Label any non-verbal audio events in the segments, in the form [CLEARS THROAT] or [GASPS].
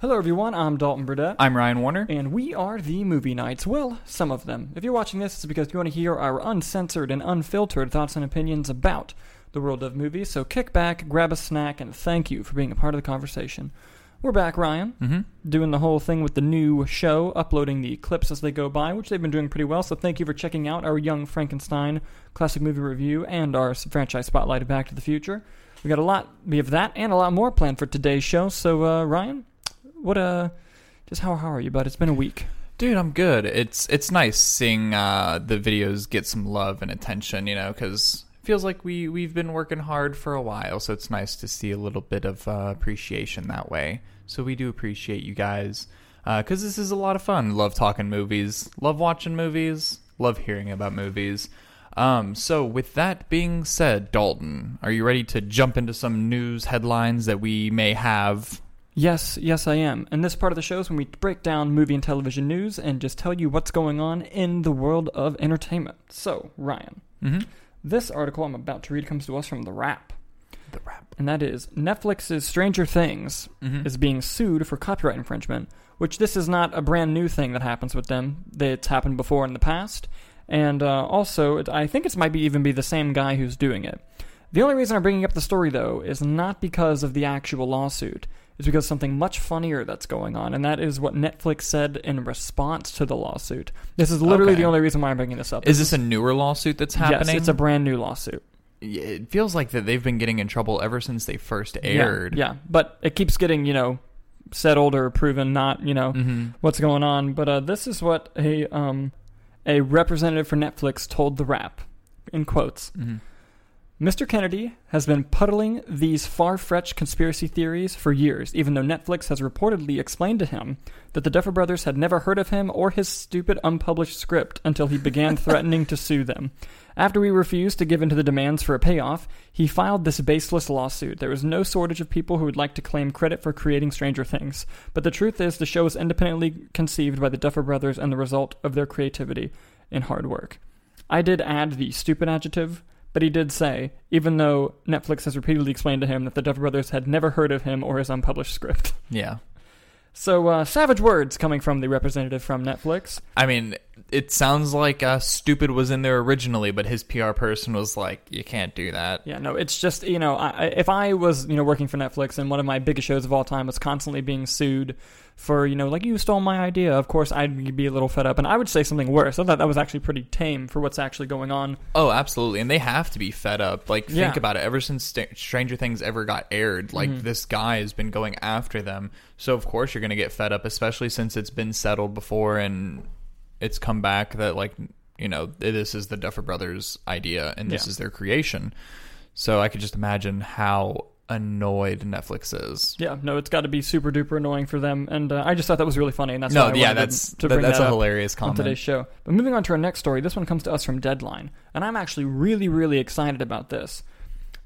Hello, everyone. I'm Dalton Burdett. I'm Ryan Warner. and we are the Movie Nights. Well, some of them. If you're watching this, it's because you want to hear our uncensored and unfiltered thoughts and opinions about the world of movies. So kick back, grab a snack, and thank you for being a part of the conversation. We're back, Ryan, Mm-hmm. doing the whole thing with the new show, uploading the clips as they go by, which they've been doing pretty well. So thank you for checking out our Young Frankenstein classic movie review and our franchise spotlight of Back to the Future. We got a lot, we have that and a lot more planned for today's show. So, uh, Ryan, what uh, just how how are you, bud? It's been a week. Dude, I'm good. It's it's nice seeing uh, the videos get some love and attention, you know, because it feels like we we've been working hard for a while. So it's nice to see a little bit of uh, appreciation that way. So we do appreciate you guys because this is a lot of fun. Love talking movies. Love watching movies. Love hearing about movies. Um, so with that being said, Dalton, are you ready to jump into some news headlines that we may have Yes, yes, I am. And this part of the show is when we break down movie and television news and just tell you what's going on in the world of entertainment. So, Ryan, Mm-hmm. this article I'm about to read comes to us from The Wrap, The rap. and that is Netflix's Stranger Things Mm-hmm. is being sued for copyright infringement, which this is not a brand new thing that happens with them. It's happened before in the past. And uh, also, it, I think it might be even be the same guy who's doing it. The only reason I'm bringing up the story, though, is not because of the actual lawsuit. It's because something much funnier that's going on, and that is what Netflix said in response to the lawsuit. This is literally Okay. the only reason why I'm bringing this up. Is this a newer lawsuit that's happening? Yes, it's a brand new lawsuit. It feels like that they've been getting in trouble ever since they first aired. Yeah, but it keeps getting, you know, settled or proven not, you know, hmm what's going on. But uh, this is what a um, a representative for Netflix told the Wrap, in quotes. hmm Mr. Kennedy has been puddling these far-fetched conspiracy theories for years, even though Netflix has reportedly explained to him that the Duffer Brothers had never heard of him or his stupid unpublished script until he began [LAUGHS] threatening to sue them. After we refused to give in to the demands for a payoff, he filed this baseless lawsuit. There is no shortage of people who would like to claim credit for creating Stranger Things, but the truth is the show was independently conceived by the Duffer Brothers and the result of their creativity and hard work. I did add the stupid adjective, but he did say, even though Netflix has repeatedly explained to him that the Duffer Brothers had never heard of him or his unpublished script. [LAUGHS] Yeah. So, uh, savage words coming from the representative from Netflix. I mean, it sounds like uh, Stupid was in there originally, but his PR person was like, you can't do that. Yeah, no, it's just, you know, I, if I was, you know, working for Netflix and one of my biggest shows of all time was constantly being sued for, you know, like, you stole my idea, of course I'd be a little fed up. And I would say something worse. I thought that was actually pretty tame for what's actually going on. Oh, absolutely. And they have to be fed up. Like, think Yeah. about it. Ever since St- Stranger Things ever got aired, like, Mhm. this guy has been going after them. So, of course, you're going to get fed up, especially since it's been settled before and it's come back that, like, you know, this is the Duffer Brothers' idea and this Yeah. is their creation. So, I could just imagine how annoyed Netflix is. Yeah, no, it's got to be super duper annoying for them. And uh, I just thought that was really funny. And that's no, why I yeah, that's to that- bring that's that a hilarious on comment. today's show. But moving on to our next story, this one comes to us from Deadline, and I'm actually really, really excited about this.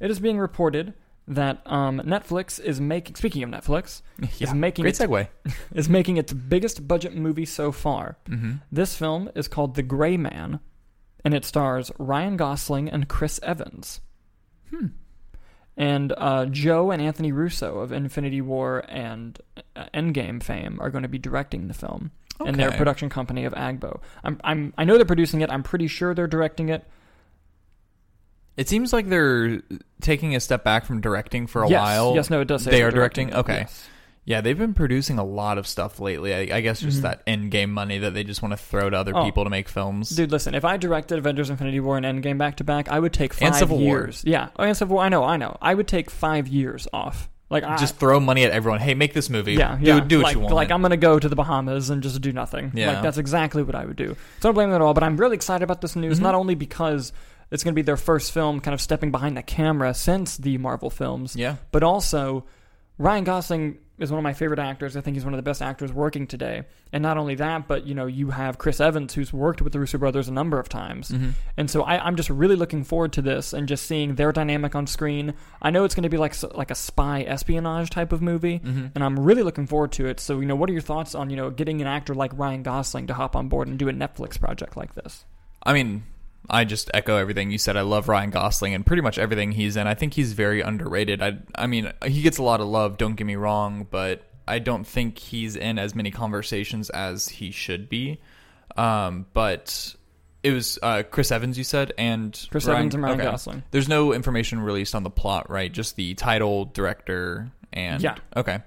It is being reported that um, Netflix is making. Speaking of Netflix, [LAUGHS] yeah, is making great segue. [LAUGHS] is making its biggest budget movie so far. hmm This film is called The Gray Man, and it stars Ryan Gosling and Chris Evans. Hmm. And uh, Joe and Anthony Russo of Infinity War and uh, Endgame fame are going to be directing the film, and their production company of Agbo. I'm, I'm, I know they're producing it. I'm pretty sure they're directing it. It seems like they're taking a step back from directing for a yes, while. yes, no, it does. Say They are directing? Okay. yes. Yeah, they've been producing a lot of stuff lately. I, I guess just Mhm. that Endgame money that they just want to throw to other Oh. people to make films. Dude, listen. If I directed Avengers: Infinity War and Endgame back to back, I would take five And Civil War. years. Yeah, oh, and Civil War. I know, I know. I would take five years off. Like, I, just throw money at everyone. Hey, make this movie. Yeah, do, yeah. do what like, you want. Like I'm gonna go to the Bahamas and just do nothing. Yeah. Like that's exactly what I would do. So I don't blame them at all. But I'm really excited about this news, Mhm. not only because it's gonna be their first film, kind of stepping behind the camera since the Marvel films, yeah. but also Ryan Gosling is one of my favorite actors. I think he's one of the best actors working today. And not only that, but you know, you have Chris Evans, who's worked with the Russo brothers a number of times. hmm And so I, I'm just really looking forward to this and just seeing their dynamic on screen. I know it's going to be like like a spy espionage type of movie, hmm and I'm really looking forward to it. So you know, what are your thoughts on you know getting an actor like Ryan Gosling to hop on board and do a Netflix project like this? I mean, I just echo everything you said. I love Ryan Gosling and pretty much everything he's in. I think he's very underrated. I I mean, he gets a lot of love, don't get me wrong, but I don't think he's in as many conversations as he should be. Um, but it was uh, Chris Evans, you said, and Chris Evans and Ryan Gosling. There's no information released on the plot, right? Just the title, director, and Yeah. Okay.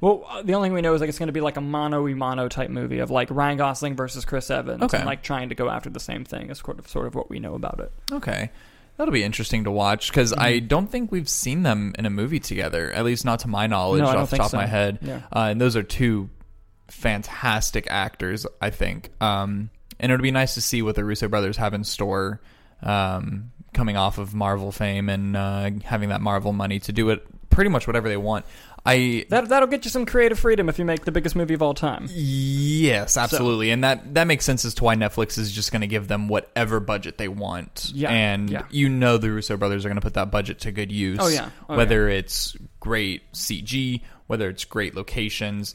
Well, uh, the only thing we know is like it's going to be like a mono y mono type movie of like Ryan Gosling versus Chris Evans, Okay. and like trying to go after the same thing. Is sort of sort of what we know about it. Okay. That'll be interesting to watch because I Mm-hmm. don't think we've seen them in a movie together, at least not to my knowledge, No, I off the top so. of my head. Yeah. Uh, and those are two fantastic actors, I think. Um, and it would be nice to see what the Russo brothers have in store um, coming off of Marvel fame and uh, having that Marvel money to do it pretty much whatever they want. I That that'll get you some creative freedom if you make the biggest movie of all time. Yes, absolutely, and that that makes sense as to why Netflix is just going to give them whatever budget they want. Yeah, and yeah. you know the Russo brothers are going to put that budget to good use. Oh, yeah. Oh, whether it's great CG, whether it's great locations,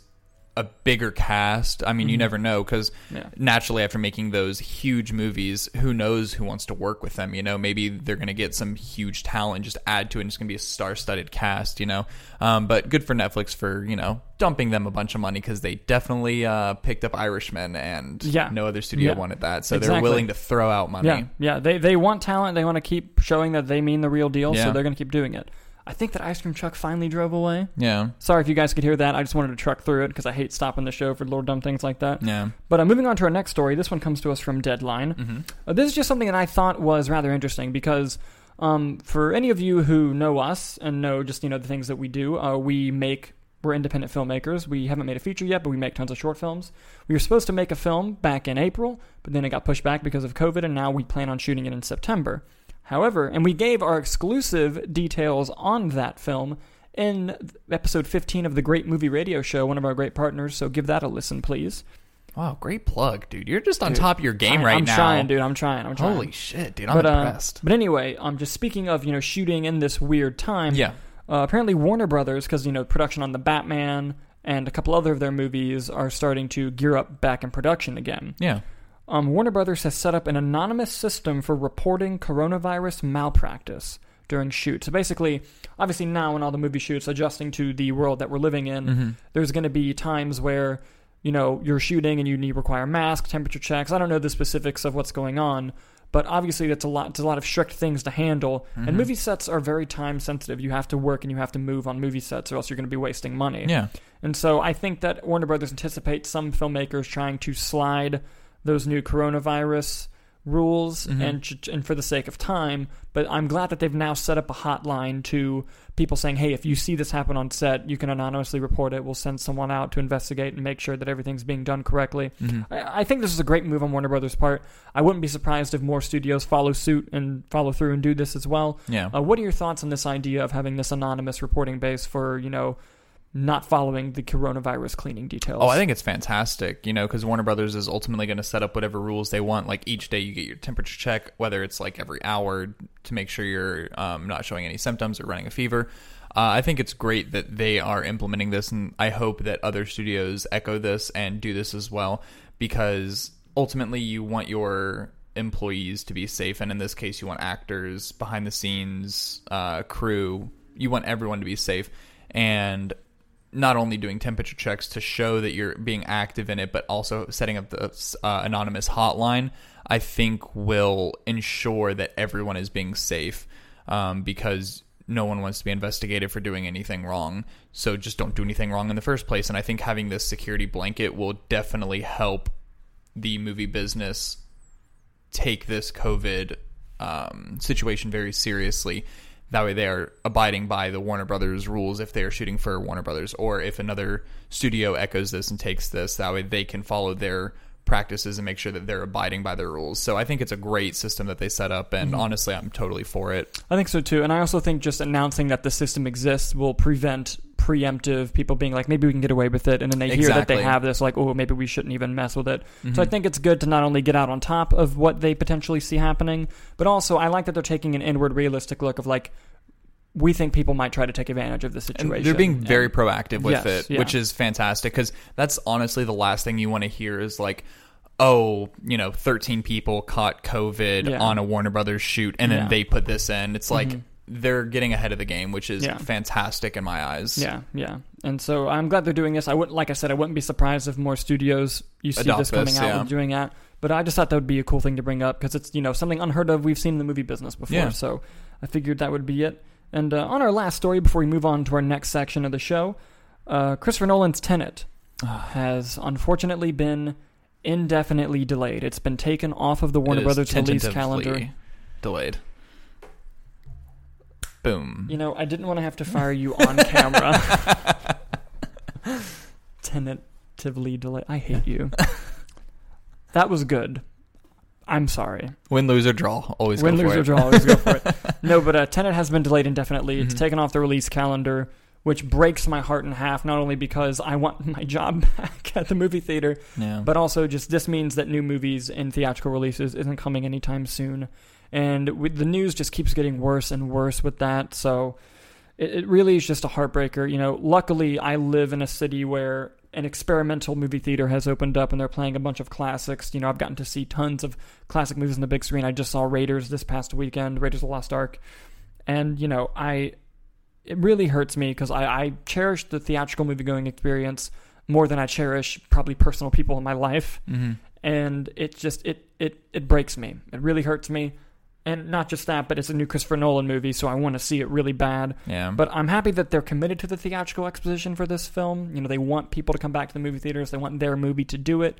a bigger cast. I mean, you never know because Mm-hmm. Yeah. naturally, after making those huge movies, who knows who wants to work with them? You know, maybe they're going to get some huge talent, just add to it, and it's going to be a star-studded cast. You know, um, but good for Netflix for you know dumping them a bunch of money because they definitely uh, picked up Irishman, and Yeah. no other studio Yeah. wanted that, so they're willing to throw out money. Yeah, yeah. They they want talent. They want to keep showing that they mean the real deal. So they're going to keep doing it. I think that ice cream truck finally drove away. yeah, Sorry if you guys could hear that. I just wanted to truck through it because I hate stopping the show for little dumb things like that. yeah. But uh, moving on to our next story. This one comes to us from Deadline. Mm-hmm. Uh, this is just something that I thought was rather interesting because um, for any of you who know us and know just you know the things that we do, uh, we make we're independent filmmakers. We haven't made a feature yet, but we make tons of short films. We were supposed to make a film back in April, but then it got pushed back because of COVID, and now we plan on shooting it in September. However, and we gave our exclusive details on that film in episode 15 of the Great Movie Radio Show, one of our great partners. So give that a listen, please. Wow, great plug, dude. You're just on Dude, top of your game I, right I'm now. trying, dude. I'm trying. I'm trying. Holy shit, dude! I'm but, uh, impressed. but anyway, um, just speaking of you know shooting in this weird time. yeah. Uh, apparently, Warner Brothers, because you know production on the Batman and a couple other of their movies are starting to gear up back in production again. Yeah. Um, Warner Brothers has set up an anonymous system for reporting coronavirus malpractice during shoots. So basically, obviously now in all the movie shoots, adjusting to the world that we're living in, Mm-hmm. there's going to be times where you know you're shooting and you need require masks, temperature checks. I don't know the specifics of what's going on, but obviously that's a lot. It's a lot of strict things to handle. Mm-hmm. And movie sets are very time sensitive. You have to work and you have to move on movie sets, or else you're going to be wasting money. Yeah. And so I think that Warner Brothers anticipates some filmmakers trying to slide those new coronavirus rules Mm-hmm. and and for the sake of time, but I'm glad that they've now set up a hotline to people saying, "Hey, if you see this happen on set, you can anonymously report it. We'll send someone out to investigate and make sure that everything's being done correctly." Mm-hmm. I, I think this is a great move on Warner Brothers' part. I wouldn't be surprised if more studios follow suit and follow through and do this as well. Yeah. Uh, what are your thoughts on this idea of having this anonymous reporting base for you know not following the coronavirus cleaning details? Oh, I think it's fantastic, you know, because Warner Brothers is ultimately going to set up whatever rules they want. Like each day you get your temperature check, whether it's like every hour to make sure you're um, not showing any symptoms or running a fever. Uh, I think it's great that they are implementing this, and I hope that other studios echo this and do this as well, because ultimately you want your employees to be safe, and in this case, you want actors, behind the scenes, uh, crew, you want everyone to be safe, and not only doing temperature checks to show that you're being active in it, but also setting up the uh, anonymous hotline, I think will ensure that everyone is being safe um, because no one wants to be investigated for doing anything wrong. So just don't do anything wrong in the first place. And I think having this security blanket will definitely help the movie business take this COVID um, situation very seriously. That way, they are abiding by the Warner Brothers rules if they are shooting for Warner Brothers, or if another studio echoes this and takes this. That way, they can follow their practices and make sure that they're abiding by their rules. So, I think it's a great system that they set up, and mm-hmm. honestly, I'm totally for it. I think so too, and I also think just announcing that the system exists will prevent preemptive people being like, maybe we can get away with it, and then they hear that they have this, like, oh, maybe we shouldn't even mess with it. Mm-hmm. So I think it's good to not only get out on top of what they potentially see happening, but also I like that they're taking an inward, realistic look of like, we think people might try to take advantage of the And situation. they're being very And- proactive with Yes, it, yeah. which is fantastic because that's honestly the last thing you want to hear is like, oh, you know, 13 people caught COVID Yeah. on a Warner Brothers shoot and then Yeah. they put this in. It's like, they're getting ahead of the game, which is Yeah. fantastic in my eyes. Yeah, yeah. And so I'm glad they're doing this. I wouldn't, like I said, I wouldn't be surprised if more studios you see Adopt this coming this, out yeah. and doing that. But I just thought that would be a cool thing to bring up because it's you know something unheard of. We've seen in the movie business before, Yeah. so I figured that would be it. And uh, on our last story, before we move on to our next section of the show, uh, Christopher Nolan's Tenet [SIGHS] has unfortunately been indefinitely delayed. It's been taken off of the Warner Brothers release calendar. Delayed. Boom. You know, I didn't want to have to fire you on camera. [LAUGHS] Tentatively delayed. I hate you. that was good. I'm sorry. Win, lose, or draw. Always Win, go lose, for or it. draw. Always go for it. [LAUGHS] No, but uh, Tenet has been delayed indefinitely. It's Mhm. taken off the release calendar, which breaks my heart in half. Not only because I want [LAUGHS] my job back at the movie theater, Yeah. but also just this means that new movies and theatrical releases isn't coming anytime soon and with the news just keeps getting worse and worse with that so it, it really is just a heartbreaker you know luckily i live in a city where an experimental movie theater has opened up and they're playing a bunch of classics you know i've gotten to see tons of classic movies on the big screen i just saw raiders this past weekend raiders of the lost ark and you know i it really hurts me because I, I cherish the theatrical movie going experience more than I cherish probably personal people in my life. hmm And it just it it it breaks me. It really hurts me. And not just that, but it's a new Christopher Nolan movie, so I want to see it really bad. Yeah. But I'm happy that they're committed to the theatrical exposition for this film. You know, they want people to come back to the movie theaters. They want their movie to do it.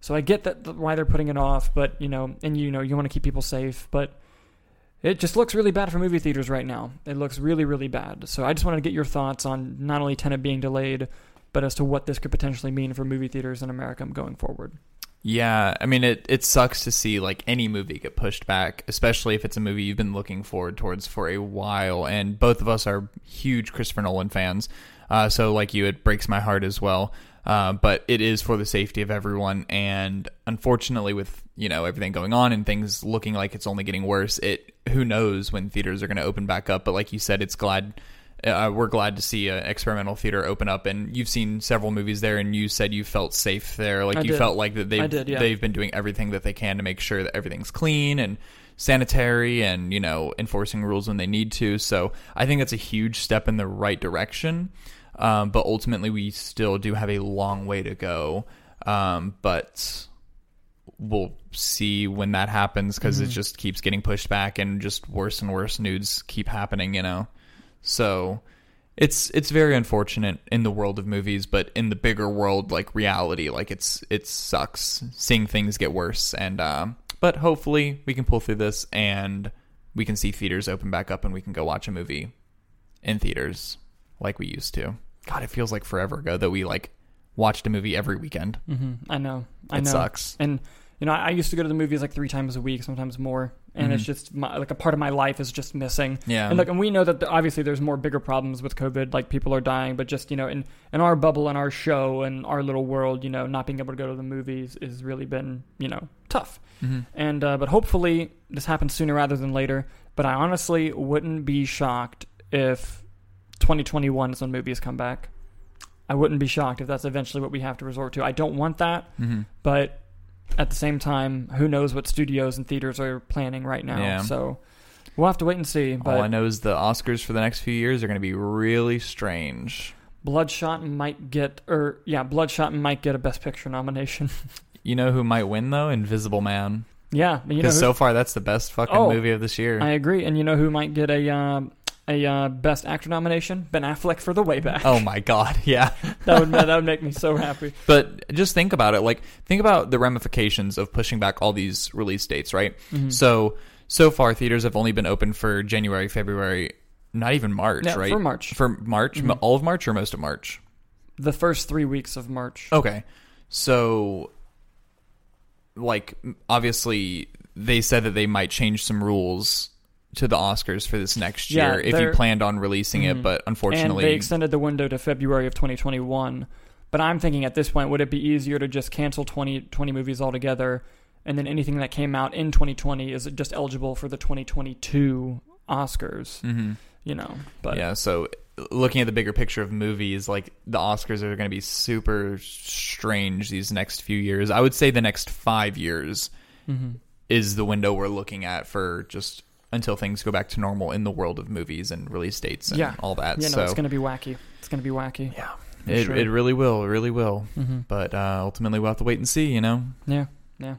So I get that why they're putting it off, but you know, and you know, you want to keep people safe, but it just looks really bad for movie theaters right now. It looks really, really bad. So I just wanted to get your thoughts on not only Tenet being delayed, but as to what this could potentially mean for movie theaters in America going forward. Yeah, I mean it it sucks to see like any movie get pushed back, especially if it's a movie you've been looking forward towards for a while and both of us are huge Christopher Nolan fans. Uh, so like you it breaks my heart as well. Uh, but it is for the safety of everyone and unfortunately with, you know, everything going on and things looking like it's only getting worse, it who knows when theaters are going to open back up, but like you said it's glad uh, we're glad to see an experimental theater open up, and you've seen several movies there, and you said you felt safe there. Like I you did. felt like that they've did, yeah. they've been doing everything that they can to make sure that everything's clean and sanitary, and you know enforcing rules when they need to. So I think that's a huge step in the right direction. Um, but ultimately, we still do have a long way to go. Um, but we'll see when that happens because it Mhm. just keeps getting pushed back and just worse and worse nudes keep happening you know so it's it's very unfortunate in the world of movies but in the bigger world like reality like it's it sucks seeing things get worse. And um but hopefully we can pull through this and we can see theaters open back up and we can go watch a movie in theaters like we used to. God it feels like forever ago that we like watched a movie every weekend. Hmm I know. I it know. sucks. And you know, I used to go to the movies like three times a week, sometimes more, and it's Mhm. just my, like a part of my life is just missing. yeah And like, and we know that the, obviously there's more bigger problems with COVID, like people are dying, but just you know, in in our bubble, in our show, and our little world, you know, not being able to go to the movies has really been you know tough. Mhm. And uh, but hopefully this happens sooner rather than later. But I honestly wouldn't be shocked if 2021 is when movies come back. I wouldn't be shocked if that's eventually what we have to resort to. I don't want that, Mhm. but at the same time, who knows what studios and theaters are planning right now? Yeah. So we'll have to wait and see. But All I know is the Oscars for the next few years are going to be really strange. Bloodshot might get, or yeah, Bloodshot might get a Best Picture nomination. [LAUGHS] You know who might win though? Invisible Man. yeah, you know, Because who, so far that's the best fucking Oh, movie of this year. I agree. And you know who might get a um a uh, Best Actor nomination? Ben Affleck for The Way Back. oh my god, [LAUGHS] yeah. [LAUGHS] that would that would make me so happy. But just think about it. Like think about the ramifications of pushing back all these release dates, right? Mhm. So so far theaters have only been open for January, February, not even March, Yeah, right? for March, For March, Mhm. all of March or most of March? the first three weeks of March. Okay. So like obviously they said that they might change some rules to the Oscars for this next Yeah, year if you planned on releasing Mhm. it, but and unfortunately they extended the window to February of 2021. But I'm thinking at this point, would it be easier to just cancel 20, 20 movies altogether, and then anything that came out in 2020 is just eligible for the 2022 Oscars? Mhm. You know, but yeah, so looking at the bigger picture of movies, like the Oscars are going to be super strange these next few years. I would say the next 5 years Mhm. is the window we're looking at for just until things go back to normal in the world of movies and release dates and Yeah. all that. Yeah, no, so it's going to be wacky. It's going to be wacky. yeah, it sure. it really will, it really will. hmm But uh, ultimately, we'll have to wait and see. You know. Yeah, yeah.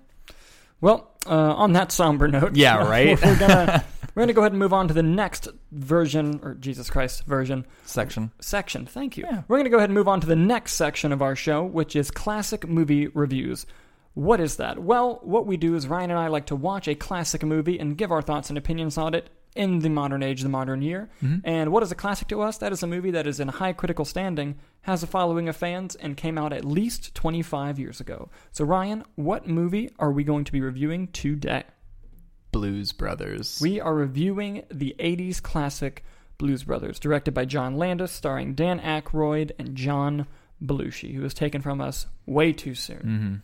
Well, uh, on that somber note, Yeah, [LAUGHS] right? we're gonna [LAUGHS] we're gonna go ahead and move on to the next version, or Jesus Christ version Section. section. Thank you. Yeah. We're gonna go ahead and move on to the next section of our show, which is classic movie reviews. What is that? Well, what we do is Ryan and I like to watch a classic movie and give our thoughts and opinions on it in the modern age, the modern year. Mhm. And what is a classic to us? That is a movie that is in high critical standing, has a following of fans, and came out at least 25 years ago. So, Ryan, what movie are we going to be reviewing today? Blues Brothers. We are reviewing the 80s classic Blues Brothers, directed by John Landis, starring Dan Aykroyd and John Belushi, who was taken from us way too soon. hmm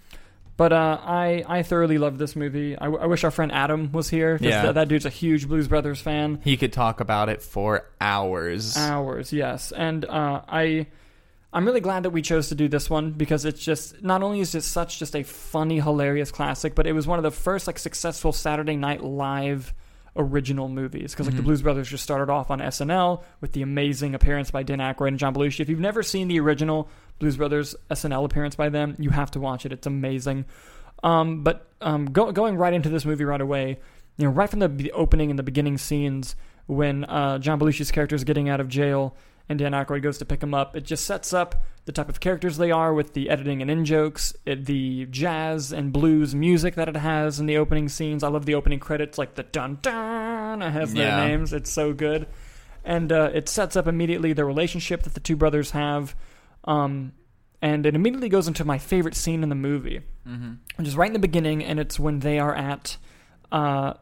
But uh, I I thoroughly love this movie. I, w- I wish our friend Adam was here. Yeah. that, that dude's a huge Blues Brothers fan. He could talk about it for hours. Hours, yes. And uh, I I'm really glad that we chose to do this one because it's just not only is it such just a funny, hilarious classic, but it was one of the first like successful Saturday Night Live original movies because like the Mhm. Blues Brothers just started off on SNL with the amazing appearance by Dan Aykroyd and John Belushi. If you've never seen the original Blues Brothers SNL appearance by them, you have to watch it. It's amazing. Um, but um, go, going right into this movie right away, you know, right from the, the opening and the beginning scenes when uh, John Belushi's character is getting out of jail and Dan Aykroyd goes to pick him up, it just sets up the type of characters they are with the editing and in jokes, it, the jazz and blues music that it has in the opening scenes. I love the opening credits, like the dun dun. It has their names. It's so good, and uh, it sets up immediately the relationship that the two brothers have. Um, and it immediately goes into my favorite scene in the movie, hmm which is right in the beginning, and it's when they are at, uh,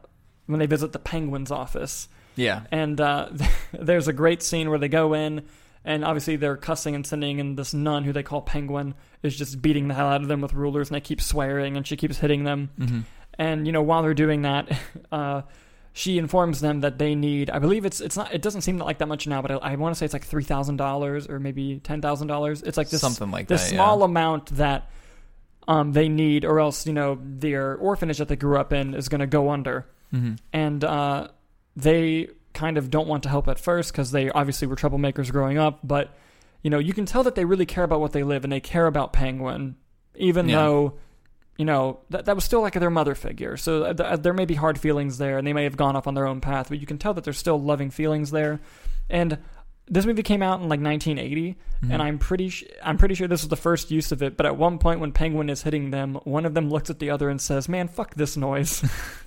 when they visit the Penguin's office, Yeah. and uh, [LAUGHS] there's a great scene where they go in, and obviously they're cussing and sinning, and this nun who they call Penguin is just beating the hell out of them with rulers, and they keep swearing, and she keeps hitting them. hmm And you know, while they're doing that, [LAUGHS] uh, she informs them that they need. I believe it's it's not. It doesn't seem like that much now, but I, I want to say it's like three thousand dollars or maybe ten thousand dollars. It's like this Something like this that. small yeah. amount that um, they need, or else you know their orphanage that they grew up in is going to go under hmm and uh, they kind of don't want to help at first because they obviously were troublemakers growing up. But you know, you can tell that they really care about what they live and they care about Penguin, even Yeah. though you know that that was still like their mother figure. So th- th- there may be hard feelings there, and they may have gone off on their own path, but you can tell that there's still loving feelings there. And this movie came out in like 1980, Mm-hmm. and I'm pretty sh- I'm pretty sure this was the first use of it. But at one point, when Penguin is hitting them, one of them looks at the other and says, "Man, fuck this noise." [LAUGHS] [LAUGHS]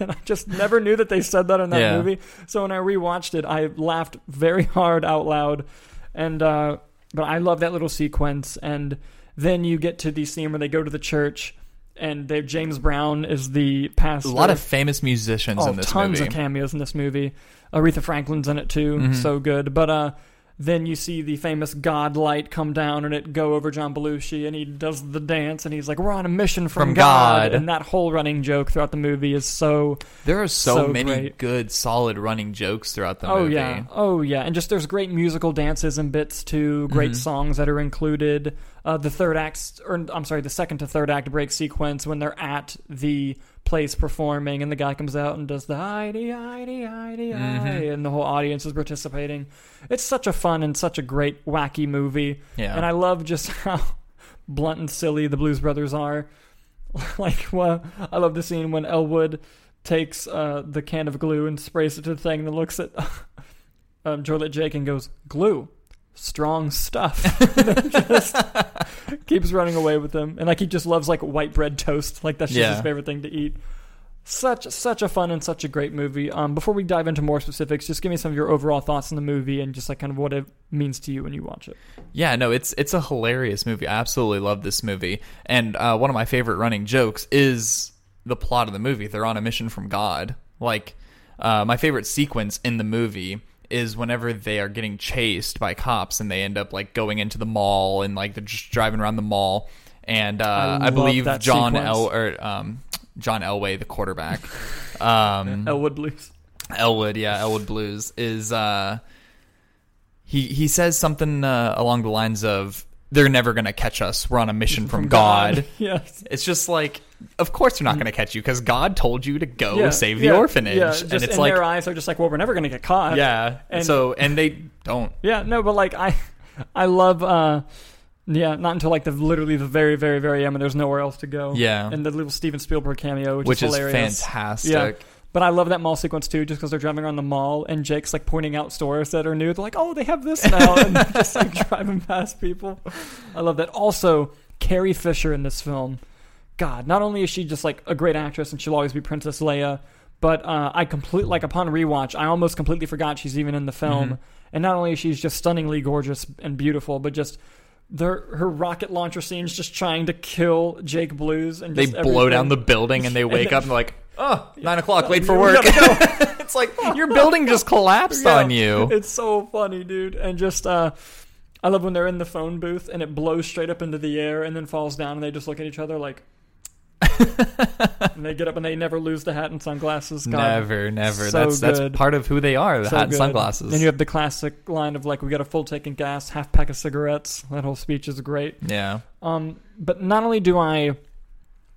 and I just never knew that they said that in that Yeah. movie. So when I rewatched it, I laughed very hard out loud, and uh, but I love that little sequence. And then you get to the scene where they go to the church, and they James Brown is the pastor. A lot of famous musicians oh, in this tons movie. of cameos in this movie. Aretha Franklin's in it too, Mhm. so good. But uh, then you see the famous God light come down and it go over John Belushi, and he does the dance, and he's like, "We're on a mission from, From God. And that whole running joke throughout the movie is so there are so, So many great. good, solid running jokes throughout the oh movie. Oh yeah, oh yeah, and just there's great musical dances and bits too. Great Mhm. songs that are included. Uh, the third act, or I'm sorry, the second to third act break sequence when they're at the place performing, and the guy comes out and does the Heidi, Heidi, Heidi, Mhm. and the whole audience is participating. It's such a fun and such a great wacky movie, Yeah. and I love just [LAUGHS] how blunt and silly the Blues Brothers are. [LAUGHS] like, well, I love the scene when Elwood takes uh, the can of glue and sprays it to the thing and looks at [LAUGHS] um, Joliet Jake and goes, glue. Strong stuff. [LAUGHS] Just keeps running away with them. And like he just loves like white bread toast. Like that's just Yeah. his favorite thing to eat. Such such a fun and such a great movie. Um, before we dive into more specifics, just give me some of your overall thoughts on the movie and just like kind of what it means to you when you watch it. Yeah, no, it's it's a hilarious movie. I absolutely love this movie. And uh, one of my favorite running jokes is the plot of the movie. They're on a mission from God. Like uh, my favorite sequence in the movie is whenever they are getting chased by cops and they end up like going into the mall and like they're just driving around the mall. And uh, I I, believe John sequence. El or um, John Elway, the quarterback, um, [LAUGHS] Elwood Blues. Elwood, yeah, Elwood Blues is uh he he says something uh, along the lines of they're never gonna catch us. We're on a mission [LAUGHS] from, From God. God. [LAUGHS] Yes. It's just like, of course they're not gonna catch you because God told you to go Yeah, save the yeah, orphanage, Yeah, and it's in like, their eyes, they're just like, well, we're never going to get caught. yeah. And- so and they don't. Yeah, no, but like I, I love. uh Yeah, not until like the literally the very, very, very end, and there's nowhere else to go. Yeah. and the little Steven Spielberg cameo, which, which is is hilarious. fantastic. Yeah. But I love that mall sequence too, just because they're driving around the mall and Jake's like pointing out stores that are new. They're like, "Oh, they have this now," and just like [LAUGHS] driving past people. I love that. Also, Carrie Fisher in this film, God, not only is she just like a great actress and she'll always be Princess Leia, but uh, I complete like upon rewatch, I almost completely forgot she's even in the film. Mhm. And not only is she just stunningly gorgeous and beautiful, but just. Their, her rocket launcher scenes just trying to kill Jake Blues and They blow down the building and they wake then- up and they're like, [LAUGHS] oh, nine o'clock, late for [LAUGHS] work. [LAUGHS] it's like your building just collapsed Yeah, on you. It's so funny, dude. And just uh I love when they're in the phone booth and it blows straight up into the air and then falls down and they just look at each other like [LAUGHS] and they get up and they never lose the hat and sunglasses. God, Never, never. So that's that's part of who they are. The so hat and good. sunglasses. And you have the classic line of like, "We got a full tank of gas, half pack of cigarettes." That whole speech is great. yeah. Um, but not only do I, you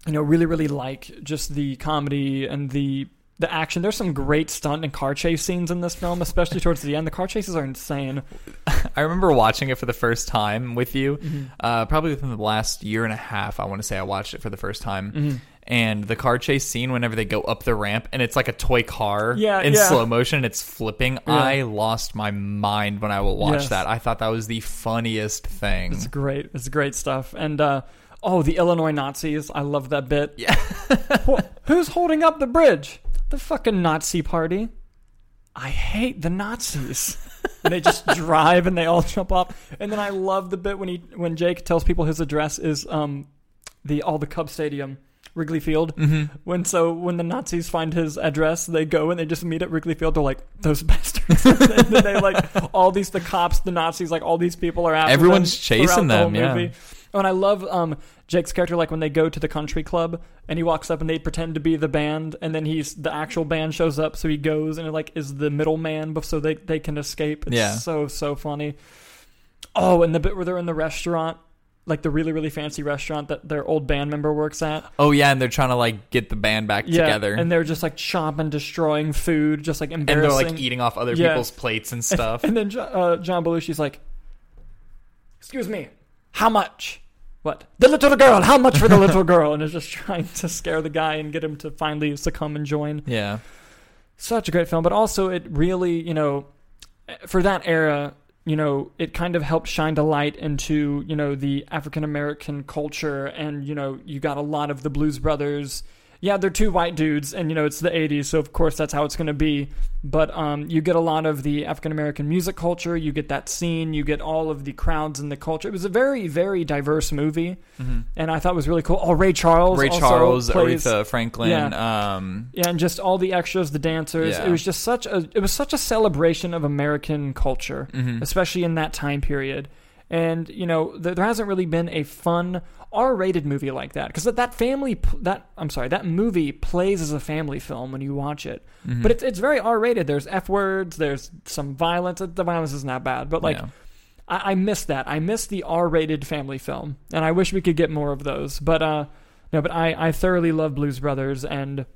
know, really really like just the comedy and the the action. There's some great stunt and car chase scenes in this film, especially towards the end. The car chases are insane. [LAUGHS] I remember watching it for the first time with you. Mm-hmm. Uh, probably within the last year and a half, I want to say I watched it for the first time. Mm-hmm. And the car chase scene, whenever they go up the ramp, and it's like a toy car Yeah, in yeah. slow motion, and it's flipping. I lost my mind when I will watch Yes. that. I thought that was the funniest thing. It's great. It's great stuff. And uh, oh, the Illinois Nazis. I love that bit. Yeah. [LAUGHS] Who's holding up the bridge? The fucking Nazi party. I hate the Nazis. and they just [LAUGHS] drive and they all jump off. And then I love the bit when he when Jake tells people his address is um the all the Cub Stadium. Wrigley Field. Mm-hmm. When so when the Nazis find his address, they go and they just meet at Wrigley Field. They're like those [LAUGHS] bastards. and then they like all these the cops, the Nazis, like all these people are after Everyone's them chasing the them, whole yeah. movie. Oh, and I love um, Jake's character, like when they go to the country club and he walks up and they pretend to be the band, and then he's the actual band shows up, so he goes and like is the middleman, so they they can escape. It's Yeah. so so funny. Oh, and the bit where they're in the restaurant, like the really really fancy restaurant that their old band member works at. Oh yeah, and they're trying to like get the band back Yeah, together, and they're just like chopping, destroying food, just like embarrassing. and they're like eating off other Yeah. people's plates and [LAUGHS] stuff. And then uh, John Belushi's like, "Excuse me, how much? What? The little girl? How much for the little girl?" And is just trying to scare the guy and get him to finally succumb and join. yeah, Such a great film, but also it really, you know, for that era, you know, it kind of helped shine a light into, you know, the African American culture, and you know, you got a lot of the Blues Brothers. Yeah, they're two white dudes, and you know it's the '80s, so of course that's how it's going to be. But um, you get a lot of the African American music culture. You get that scene. You get all of the crowds and the culture. It was a very, very diverse movie, and I thought it was really cool. Oh, Ray Charles, Ray Charles, plays, Aretha Franklin. Um, yeah, and just all the extras, the dancers. Yeah. It was just such a it was such a celebration of American culture, Mm-hmm. especially in that time period. And you know, th- there hasn't really been a fun R-rated movie like that because that, that family p- that I'm sorry, that movie plays as a family film when you watch it. Mm-hmm. But it's it's very R-rated. There's F words, there's some violence. The violence isn't that bad, but like Yeah. I, I miss that. I miss the R-rated family film, and I wish we could get more of those. But uh, no, but I I thoroughly love Blues Brothers, and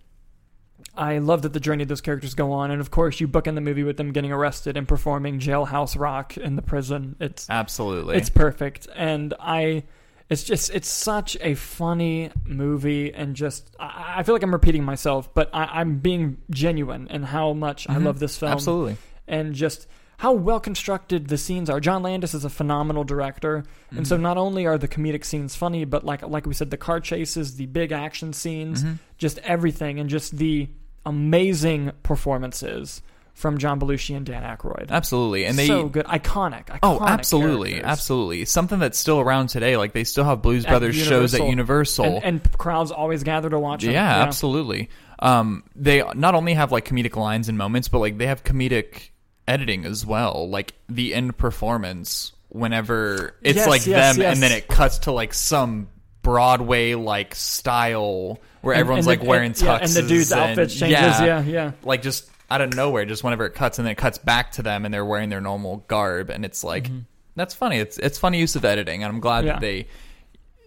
I love that the journey those characters go on, and of course you bookend the movie with them getting arrested and performing jailhouse rock in the prison. It's absolutely. it's perfect, and I. It's just it's such a funny movie, and just I, I feel like I'm repeating myself, but I, I'm being genuine in how much I Mhm. love this film absolutely. and just how well constructed the scenes are. John Landis is a phenomenal director, and Mm-hmm. so not only are the comedic scenes funny, but like like we said, the car chases, the big action scenes, Mm-hmm. just everything, and just the amazing performances from John Belushi and Dan Aykroyd. Absolutely, and they so good, iconic. iconic Oh, absolutely, characters. absolutely. Something that's still around today. Like they still have Blues At Brothers shows at Universal. Universal. And, and crowds always gather to watch them. yeah, absolutely. Um, they not only have like comedic lines and moments, but like they have comedic editing as well. Like the end performance, whenever it's Yes, like yes, them, yes. and then it cuts to like some Broadway like style where And- everyone's and like the- wearing tuxes, yeah, and the dude's and- outfits changes. Yeah, yeah. like just out of nowhere, just whenever it cuts, and then it cuts back to them, and they're wearing their normal garb, and it's like Mm-hmm. That's funny. It's it's funny use of editing, and I'm glad Yeah. that they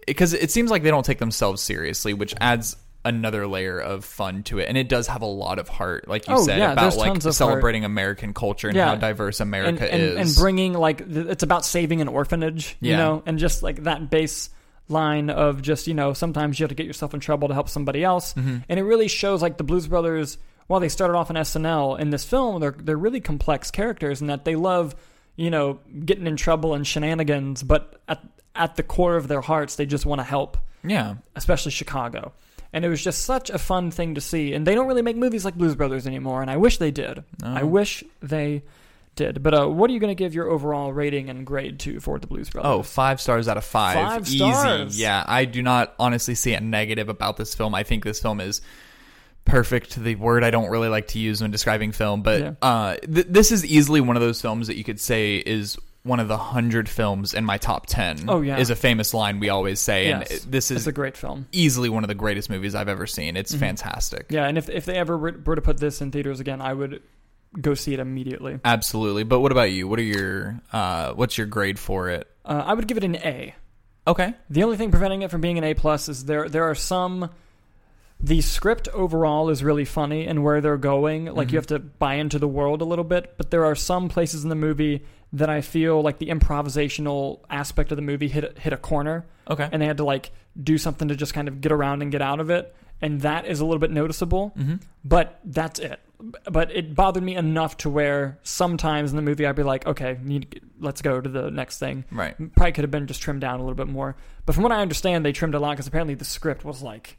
because it seems like they don't take themselves seriously, which adds another layer of fun to it. And it does have a lot of heart, like you Oh, said, yeah, about like celebrating American culture and Yeah. how diverse America and, is. and bringing like it's about saving an orphanage, you know, and just like that base line of just you know sometimes you have to get yourself in trouble to help somebody else, Mm-hmm. and it really shows like the Blues Brothers. While they started off in SNL, in this film, they're they're really complex characters, and that they love you know getting in trouble and shenanigans, but at at the core of their hearts, they just want to help yeah. especially Chicago. And it was just such a fun thing to see. And they don't really make movies like Blues Brothers anymore, and I wish they did. I wish they did. But uh, what are you going to give your overall rating and grade to for the Blues Brothers? Oh, five stars out of five. Five Easy. stars. Yeah, I do not honestly see a negative about this film. I think this film is perfect. The word I don't really like to use when describing film, but Yeah. uh, th- this is easily one of those films that you could say is one of the hundred films in my top ten. Oh, yeah. is a famous line we always say, yes. and this it's is a great film. easily one of the greatest movies I've ever seen. It's fantastic. Yeah, and if, if they ever were to put this in theaters again, I would go see it immediately. Absolutely. But what about you? What are your uh, what's your grade for it? Uh, I would give it an A. Okay. The only thing preventing it from being an A plus is there there are some the script overall is really funny and where they're going like you have to buy into the world a little bit but there are some places in the movie that I feel like the improvisational aspect of the movie hit hit a corner Okay. and they had to like do something to just kind of get around and get out of it and that is a little bit noticeable mm-hmm. but that's it but it bothered me enough to where sometimes in the movie I'd be like okay need, let's go to the next thing Right. probably could have been just trimmed down a little bit more. But from what I understand, they trimmed a lot because apparently the script was like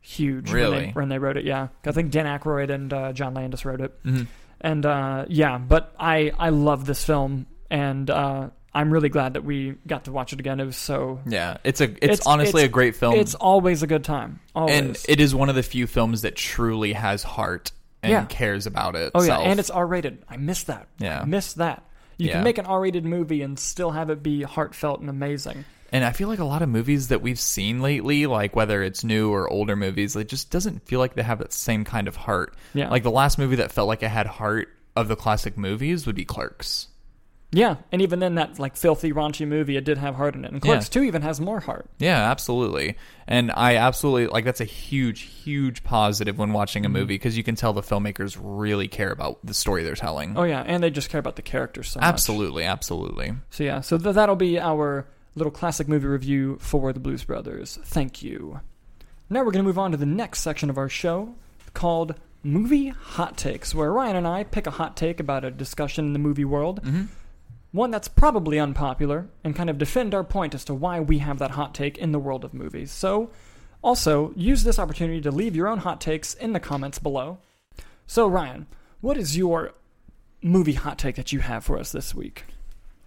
huge when, Really? they, when they wrote it. Yeah, I think Dan Aykroyd and uh, John Landis wrote it, Mm-hmm. and uh, yeah. But I I love this film, and uh, I'm really glad that we got to watch it again. It was so. Yeah. It's a it's, It's- honestly it's- a great film. It's always a good time. Always. and it is one of the few films that truly has heart and Yeah. cares about it. oh yeah, and it's R rated. I miss that. Yeah. I missed that. You Yeah. can make an R rated movie and still have it be heartfelt and amazing. and I feel like a lot of movies that we've seen lately, like whether it's new or older movies, it just doesn't feel like they have that same kind of heart. Yeah. Like the last movie that felt like it had heart of the classic movies would be Clerks. Yeah, and even then, that like filthy, raunchy movie, it did have heart in it. And Yeah. Clerks Two even has more heart. Yeah, absolutely. And I absolutely like that's a huge, huge positive when watching Mm-hmm. a movie because you can tell the filmmakers really care about the story they're telling. Oh yeah, and they just care about the characters so much. absolutely, absolutely. So yeah, so th- that'll be our little classic movie review for the Blues Brothers. Thank you. Now we're going to move on to the next section of our show called Movie Hot Takes, where Ryan and I pick a hot take about a discussion in the movie world, hmm one that's probably unpopular, and kind of defend our point as to why we have that hot take in the world of movies. So, also use this opportunity to leave your own hot takes in the comments below. So, Ryan, what is your movie hot take that you have for us this week?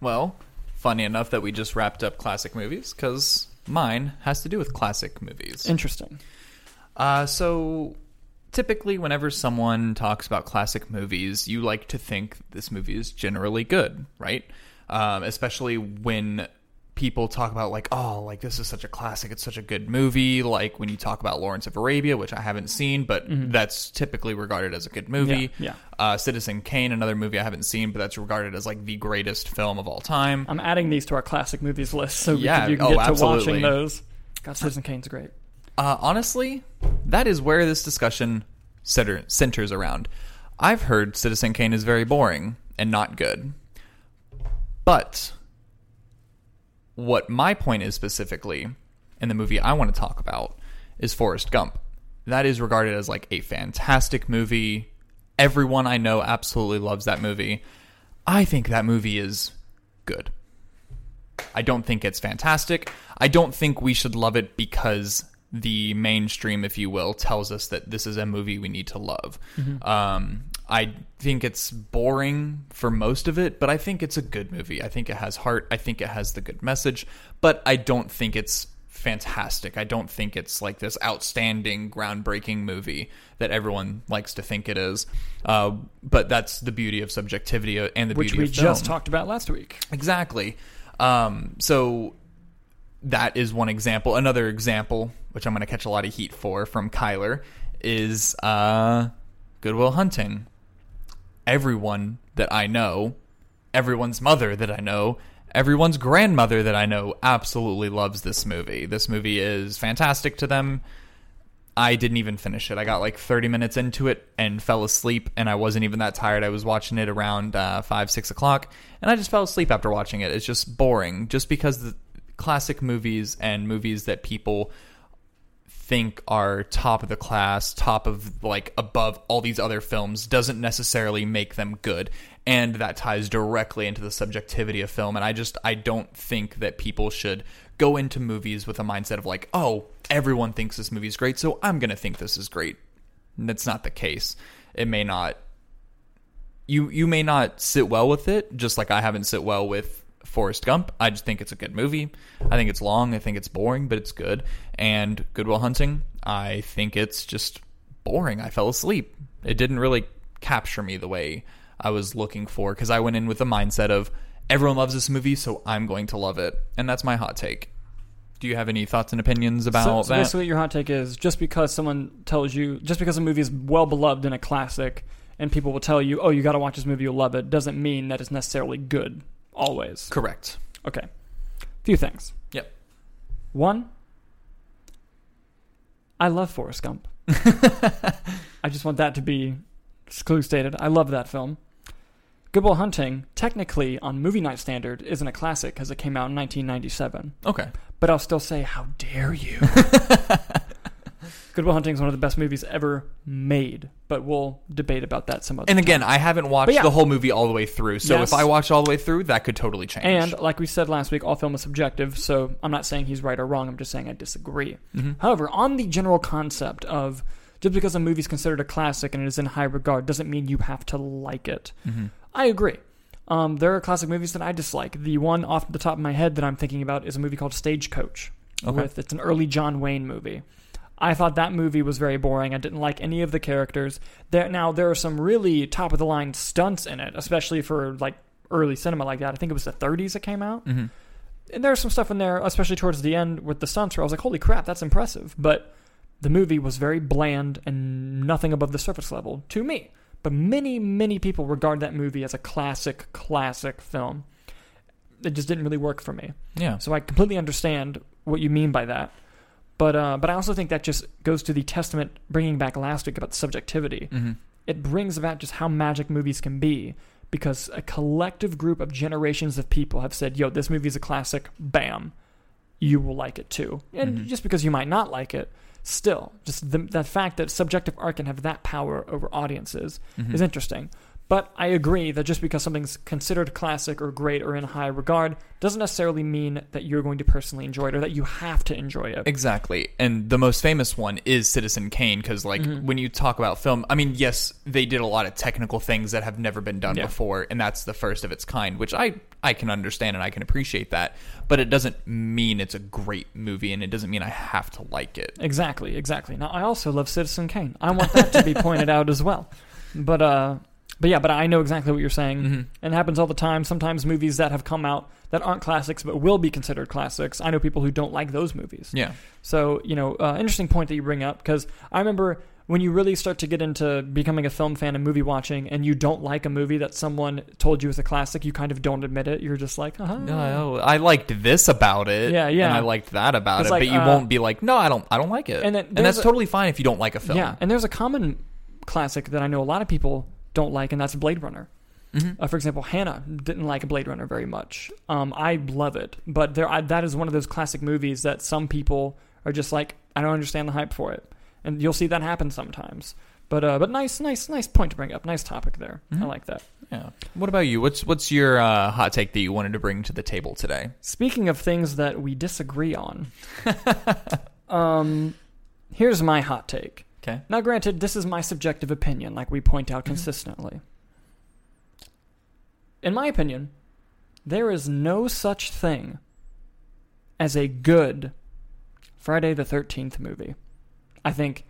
Well, funny enough that we just wrapped up classic movies because mine has to do with classic movies. Interesting. Uh, so typically, whenever someone talks about classic movies, you like to think this movie is generally good, right? Um, especially when people talk about like, oh, like this is such a classic, it's such a good movie. Like when you talk about Lawrence of Arabia, which I haven't seen, but that's typically regarded as a good movie. Mm-hmm. Yeah, Uh, Citizen Kane, another movie I haven't seen, but that's regarded as like the greatest film of all time. I'm adding these to our classic movies list so Yeah, you can oh, get to absolutely. watching those. God, Citizen Kane's great. Uh, honestly, that is where this discussion center, centers around. I've heard Citizen Kane is very boring and not good. But what my point is specifically in the movie I want to talk about is Forrest Gump. That is regarded as like a fantastic movie. Everyone I know absolutely loves that movie. I think that movie is good. I don't think it's fantastic. I don't think we should love it because the mainstream, if you will, tells us that this is a movie we need to love. Um, I think it's boring for most of it, but I think it's a good movie. I think it has heart. I think it has the good message, but I don't think it's fantastic. I don't think it's like this outstanding, groundbreaking movie that everyone likes to think it is. Uh, but that's the beauty of subjectivity uh, and the Which beauty we just talked about last week. Exactly. Um, so that is one example. Another example, which I'm going to catch a lot of heat for from Kyler, is uh, Good Will Hunting. Everyone that I know, everyone's mother that I know, everyone's grandmother that I know absolutely loves this movie. This movie is fantastic to them. I didn't even finish it. I got like 30 minutes into it and fell asleep, and I wasn't even that tired. I was watching it around uh, 5, 6 o'clock, and I just fell asleep after watching it. It's just boring, just because the classic movies and movies that people think are top of the class, top of like above all these other films doesn't necessarily make them good. And that ties directly into the subjectivity of film. And I just, I don't think that people should go into movies with a mindset of like, oh, everyone thinks this movie is great, so I'm going to think this is great. And that's not the case. It may not, you, you may not sit well with it, just like I haven't sit well with Forrest Gump. I just think it's a good movie. I think it's long. I think it's boring, but it's good. And Good Will Hunting, I think it's just boring. I fell asleep. It didn't really capture me the way I was looking for because I went in with the mindset of everyone loves this movie, so I'm going to love it. And that's my hot take. Do you have any thoughts and opinions about so, so that? basically, your hot take is just because someone tells you, just because a movie is well beloved and a classic, and people will tell you, "Oh, you got to watch this movie, you'll love it," doesn't mean that it's necessarily good always. Correct. Okay. Few things. Yep. One, I love Forrest Gump. [LAUGHS] I just want that to be clue stated. I love that film. Good Will Hunting, technically on movie night standard, isn't a classic because it came out in 1997. Okay. But I'll still say, how dare you? [LAUGHS] Good Will Hunting is one of the best movies ever made, but we'll debate about that some other time. And time. again, I haven't watched yeah. the whole movie all the way through, so Yes. if I watch all the way through, that could totally change. And like we said last week, all film is subjective, so I'm not saying he's right or wrong. I'm just saying I disagree. However, on the general concept of just because a movie is considered a classic and it is in high regard doesn't mean you have to like it. I agree. Um, there are classic movies that I dislike. The one off the top of my head that I'm thinking about is a movie called Stagecoach. Okay. With it's an early John Wayne movie. I thought that movie was very boring. I didn't like any of the characters. There now there are some really top of the line stunts in it, especially for like early cinema like that. I think it was the 30s it came out. Mhm. And there's some stuff in there, especially towards the end with the stunts, where I was like, "Holy crap, that's impressive!" But the movie was very bland and nothing above the surface level to me. But many, many people regard that movie as a classic, classic film. It just didn't really work for me. yeah. So I completely understand what you mean by that. But uh, but I also think that just goes to the testament, bringing back last week about subjectivity. hmm It brings about just how magic movies can be because a collective group of generations of people have said, "Yo, this movie's a classic." Bam, you will like it too. And Mhm. just because you might not like it, still, just the, the fact that subjective art can have that power over audiences Mhm. is interesting. But I agree that just because something's considered classic or great or in high regard doesn't necessarily mean that you're going to personally enjoy it or that you have to enjoy it. Exactly. And the most famous one is Citizen Kane because, like, Mhm. when you talk about film, I mean, yes, they did a lot of technical things that have never been done Yeah. before, and that's the first of its kind, which I, I can understand and I can appreciate that. But it doesn't mean it's a great movie, and it doesn't mean I have to like it. Exactly, exactly. Now I also love Citizen Kane. I want that to be [LAUGHS] pointed out as well. But uh but yeah, but I know exactly what you're saying. Mhm. And it happens all the time. Sometimes movies that have come out that aren't classics but will be considered classics. I know people who don't like those movies. Yeah. So, you know, uh, interesting point that you bring up because I remember when you really start to get into becoming a film fan and movie watching and you don't like a movie that someone told you is a classic, you kind of don't admit it. You're just like, uh-huh. No, I liked this about it. Yeah, yeah. And I liked that about it, like, but you uh, won't be like, no, I don't, I don't like it. And And, that's a- totally fine if you don't like a film. Yeah, and there's a common classic that I know a lot of people don't like, and that's Blade Runner. Mhm. Uh, for example, Hannah didn't like Blade Runner very much. Um, I love it, but there I, that is one of those classic movies that some people are just like, I don't understand the hype for it, and you'll see that happen sometimes. But uh, but nice, nice, nice point to bring up. Nice topic there. I Mhm. like that. Yeah. What about you? What's what's your uh, hot take that you wanted to bring to the table today? Speaking of things that we disagree on, [LAUGHS] um, here's my hot take. Okay. Now, granted, this is my subjective opinion, like we point out Mhm. consistently. In my opinion, there is no such thing as a good Friday the 13th movie. I think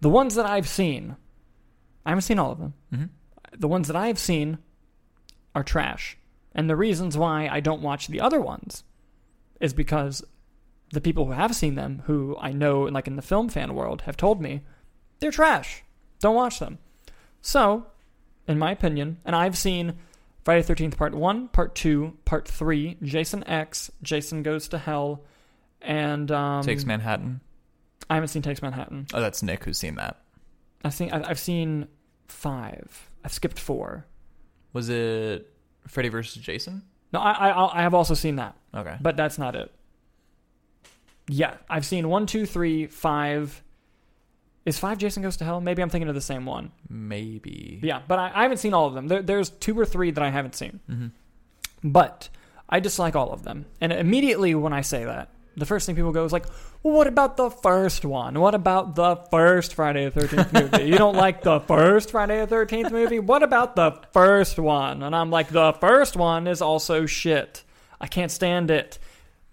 the ones that I've seen, I haven't seen all of them. Mhm. The ones that I've seen are trash. And the reasons why I don't watch the other ones is because the people who have seen them, who I know, like in the film fan world, have told me they're trash. Don't watch them. So, in my opinion, and I've seen Friday the 13th Part 1, Part 2, Part 3, Jason X, Jason Goes to Hell, and um, Takes Manhattan. I haven't seen Takes Manhattan. Oh, that's Nick who's seen that. I've seen I've seen five. I've skipped four. Was it Freddy versus Jason? No, I I, I have also seen that, Okay. but that's not it. Yeah, I've seen one, two, three, five. Is five Jason Goes to Hell? Maybe I'm thinking of the same one. Maybe. Yeah, but I, I haven't seen all of them. There, there's two or three that I haven't seen. hmm But I dislike all of them. And immediately when I say that, the first thing people go is like, well, what about the first one? What about the first Friday the 13th [LAUGHS] movie? you don't like the first Friday the 13th movie? What about the first one? And I'm like, the first one is also shit. I can't stand it.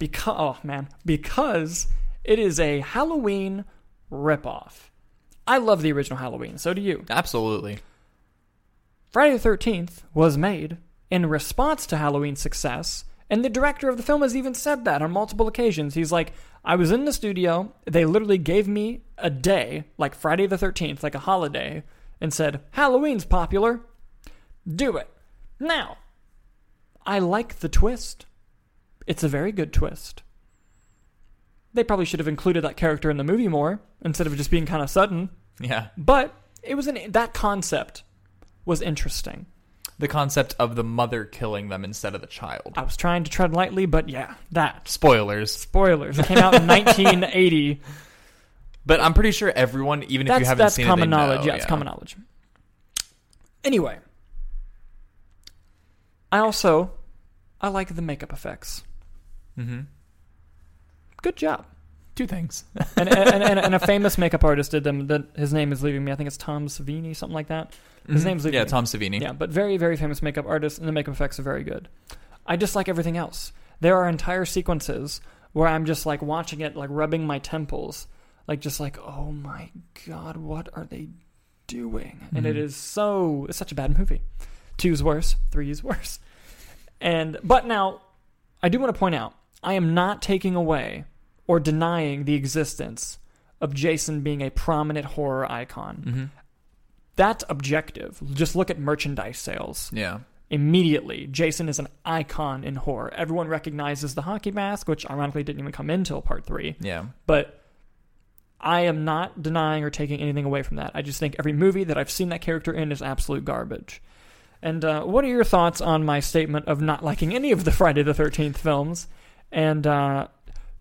Because, oh man, because it is a Halloween ripoff. I love the original Halloween. So do you. Absolutely. Friday the 13th was made in response to Halloween's success, and the director of the film has even said that on multiple occasions. He's like, I was in the studio, they literally gave me a day, like Friday the 13th, like a holiday, and said, Halloween's popular. Do it. Now, I like the twist. It's a very good twist. They probably should have included that character in the movie more instead of just being kind of sudden. Yeah. But it was an that concept was interesting. The concept of the mother killing them instead of the child. I was trying to tread lightly, but yeah, that Spoilers. spoilers. It came out in [LAUGHS] 1980. But I'm pretty sure everyone, even if you That's haven't that's seen common it, they knowledge. know, yeah, it's common knowledge. Anyway, I also I like the makeup effects. Mm-hmm. Good job. Two things. [LAUGHS] And and, and, and a famous makeup artist did them. That his name is leaving me. I think it's Tom Savini, something like that. His Mhm. name's leaving yeah, me. Tom Savini. Yeah, but very, very famous makeup artist, and the makeup effects are very good. I just like everything else. There are entire sequences where I'm just like watching it, like rubbing my temples, like just like, oh my god, what are they doing? And it Mhm. is so, it's such a bad movie. Two's worse, three is worse. And, but now, I do want to point out, I am not taking away or denying the existence of Jason being a prominent horror icon. Mm-hmm. That's objective. Just look at merchandise sales Yeah. immediately Jason is an icon in horror. Everyone recognizes the hockey mask, which ironically didn't even come in until part three. Yeah. But I am not denying or taking anything away from that. I just think every movie that I've seen that character in is absolute garbage. And uh, what are your thoughts on my statement of not liking any of the Friday the Thirteenth films? And uh,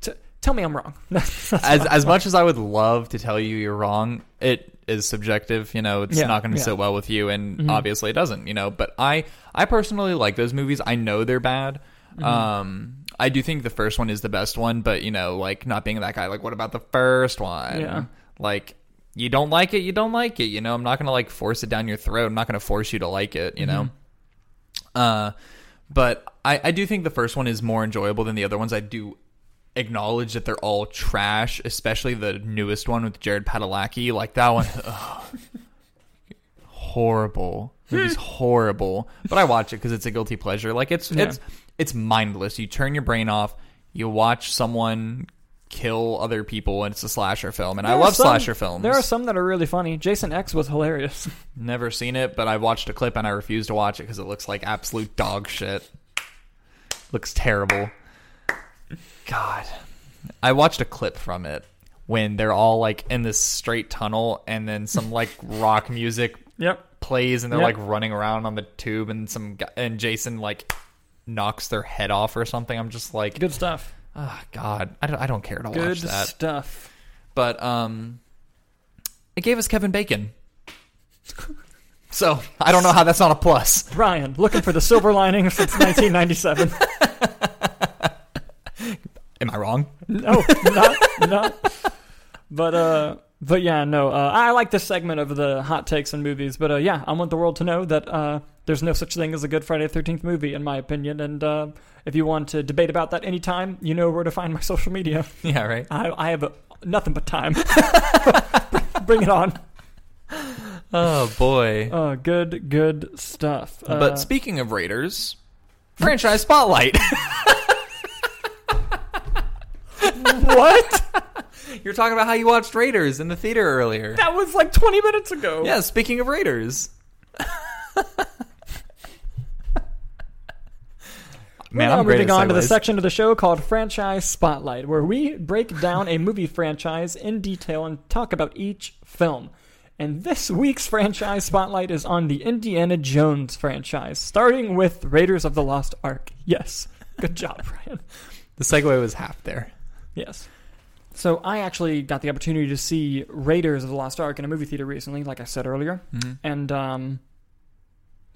t- tell me I'm wrong. [LAUGHS] as as much as I would love to tell you you're wrong, it is subjective. You know, it's Yeah, not going to yeah. sit well with you, and Mhm. obviously it doesn't. You know, but I I personally like those movies. I know they're bad. Mhm. Um, I do think the first one is the best one, but you know, like not being that guy. Like, what about the first one? Yeah. Like. You don't like it, you don't like it. You know, I'm not gonna like force it down your throat. I'm not gonna force you to like it. You know, uh, but I, I do think the first one is more enjoyable than the other ones. I do acknowledge that they're all trash, especially the newest one with Jared Padalecki. Like that one, ugh. horrible. Movie's horrible. But I watch it because it's a guilty pleasure. Like it's Yeah. it's it's mindless. You turn your brain off. You watch someone kill other people, and it's a slasher film. And I There are love some- slasher films. There are some that are really funny. Jason X was hilarious. Never seen it, but I watched a clip and I refuse to watch it because it looks like absolute dog shit. Looks terrible. God. I watched a clip from it when they're all like in this straight tunnel and then some like [LAUGHS] rock music yep. plays and they're Yep. like running around on the tube and some guy, and Jason like knocks their head off or something. I'm just like, Good stuff. oh god, I don't, I don't care to Good watch that. stuff. But um, it gave us Kevin Bacon. [LAUGHS] So I don't know how that's not a plus. Brian, looking for the silver lining since [LAUGHS] 1997. Am I wrong? No, not, not. But uh, but yeah, no. Uh, I like this segment of the hot takes and movies. But uh, yeah, I want the world to know that uh, there's no such thing as a good Friday the 13th movie, in my opinion. And uh, if you want to debate about that anytime, you know where to find my social media. Yeah, right. I, I have uh nothing but time. [LAUGHS] Bring it on. Oh boy. Uh, good, good stuff. Uh, but speaking of Raiders, franchise spotlight. what? [LAUGHS] You're talking about how you watched Raiders in the theater earlier. That was like 20 minutes ago. Yeah, speaking of Raiders. [LAUGHS] Man, We're now I'm moving at on to the section of the show called Franchise Spotlight, where we break down a movie franchise in detail and talk about each film. And this week's franchise spotlight is on the Indiana Jones franchise, starting with Raiders of the Lost Ark. Yes, good job, [LAUGHS] Brian. The segue was half there. Yes. So I actually got the opportunity to see Raiders of the Lost Ark in a movie theater recently, like I said earlier, Mm-hmm. and um,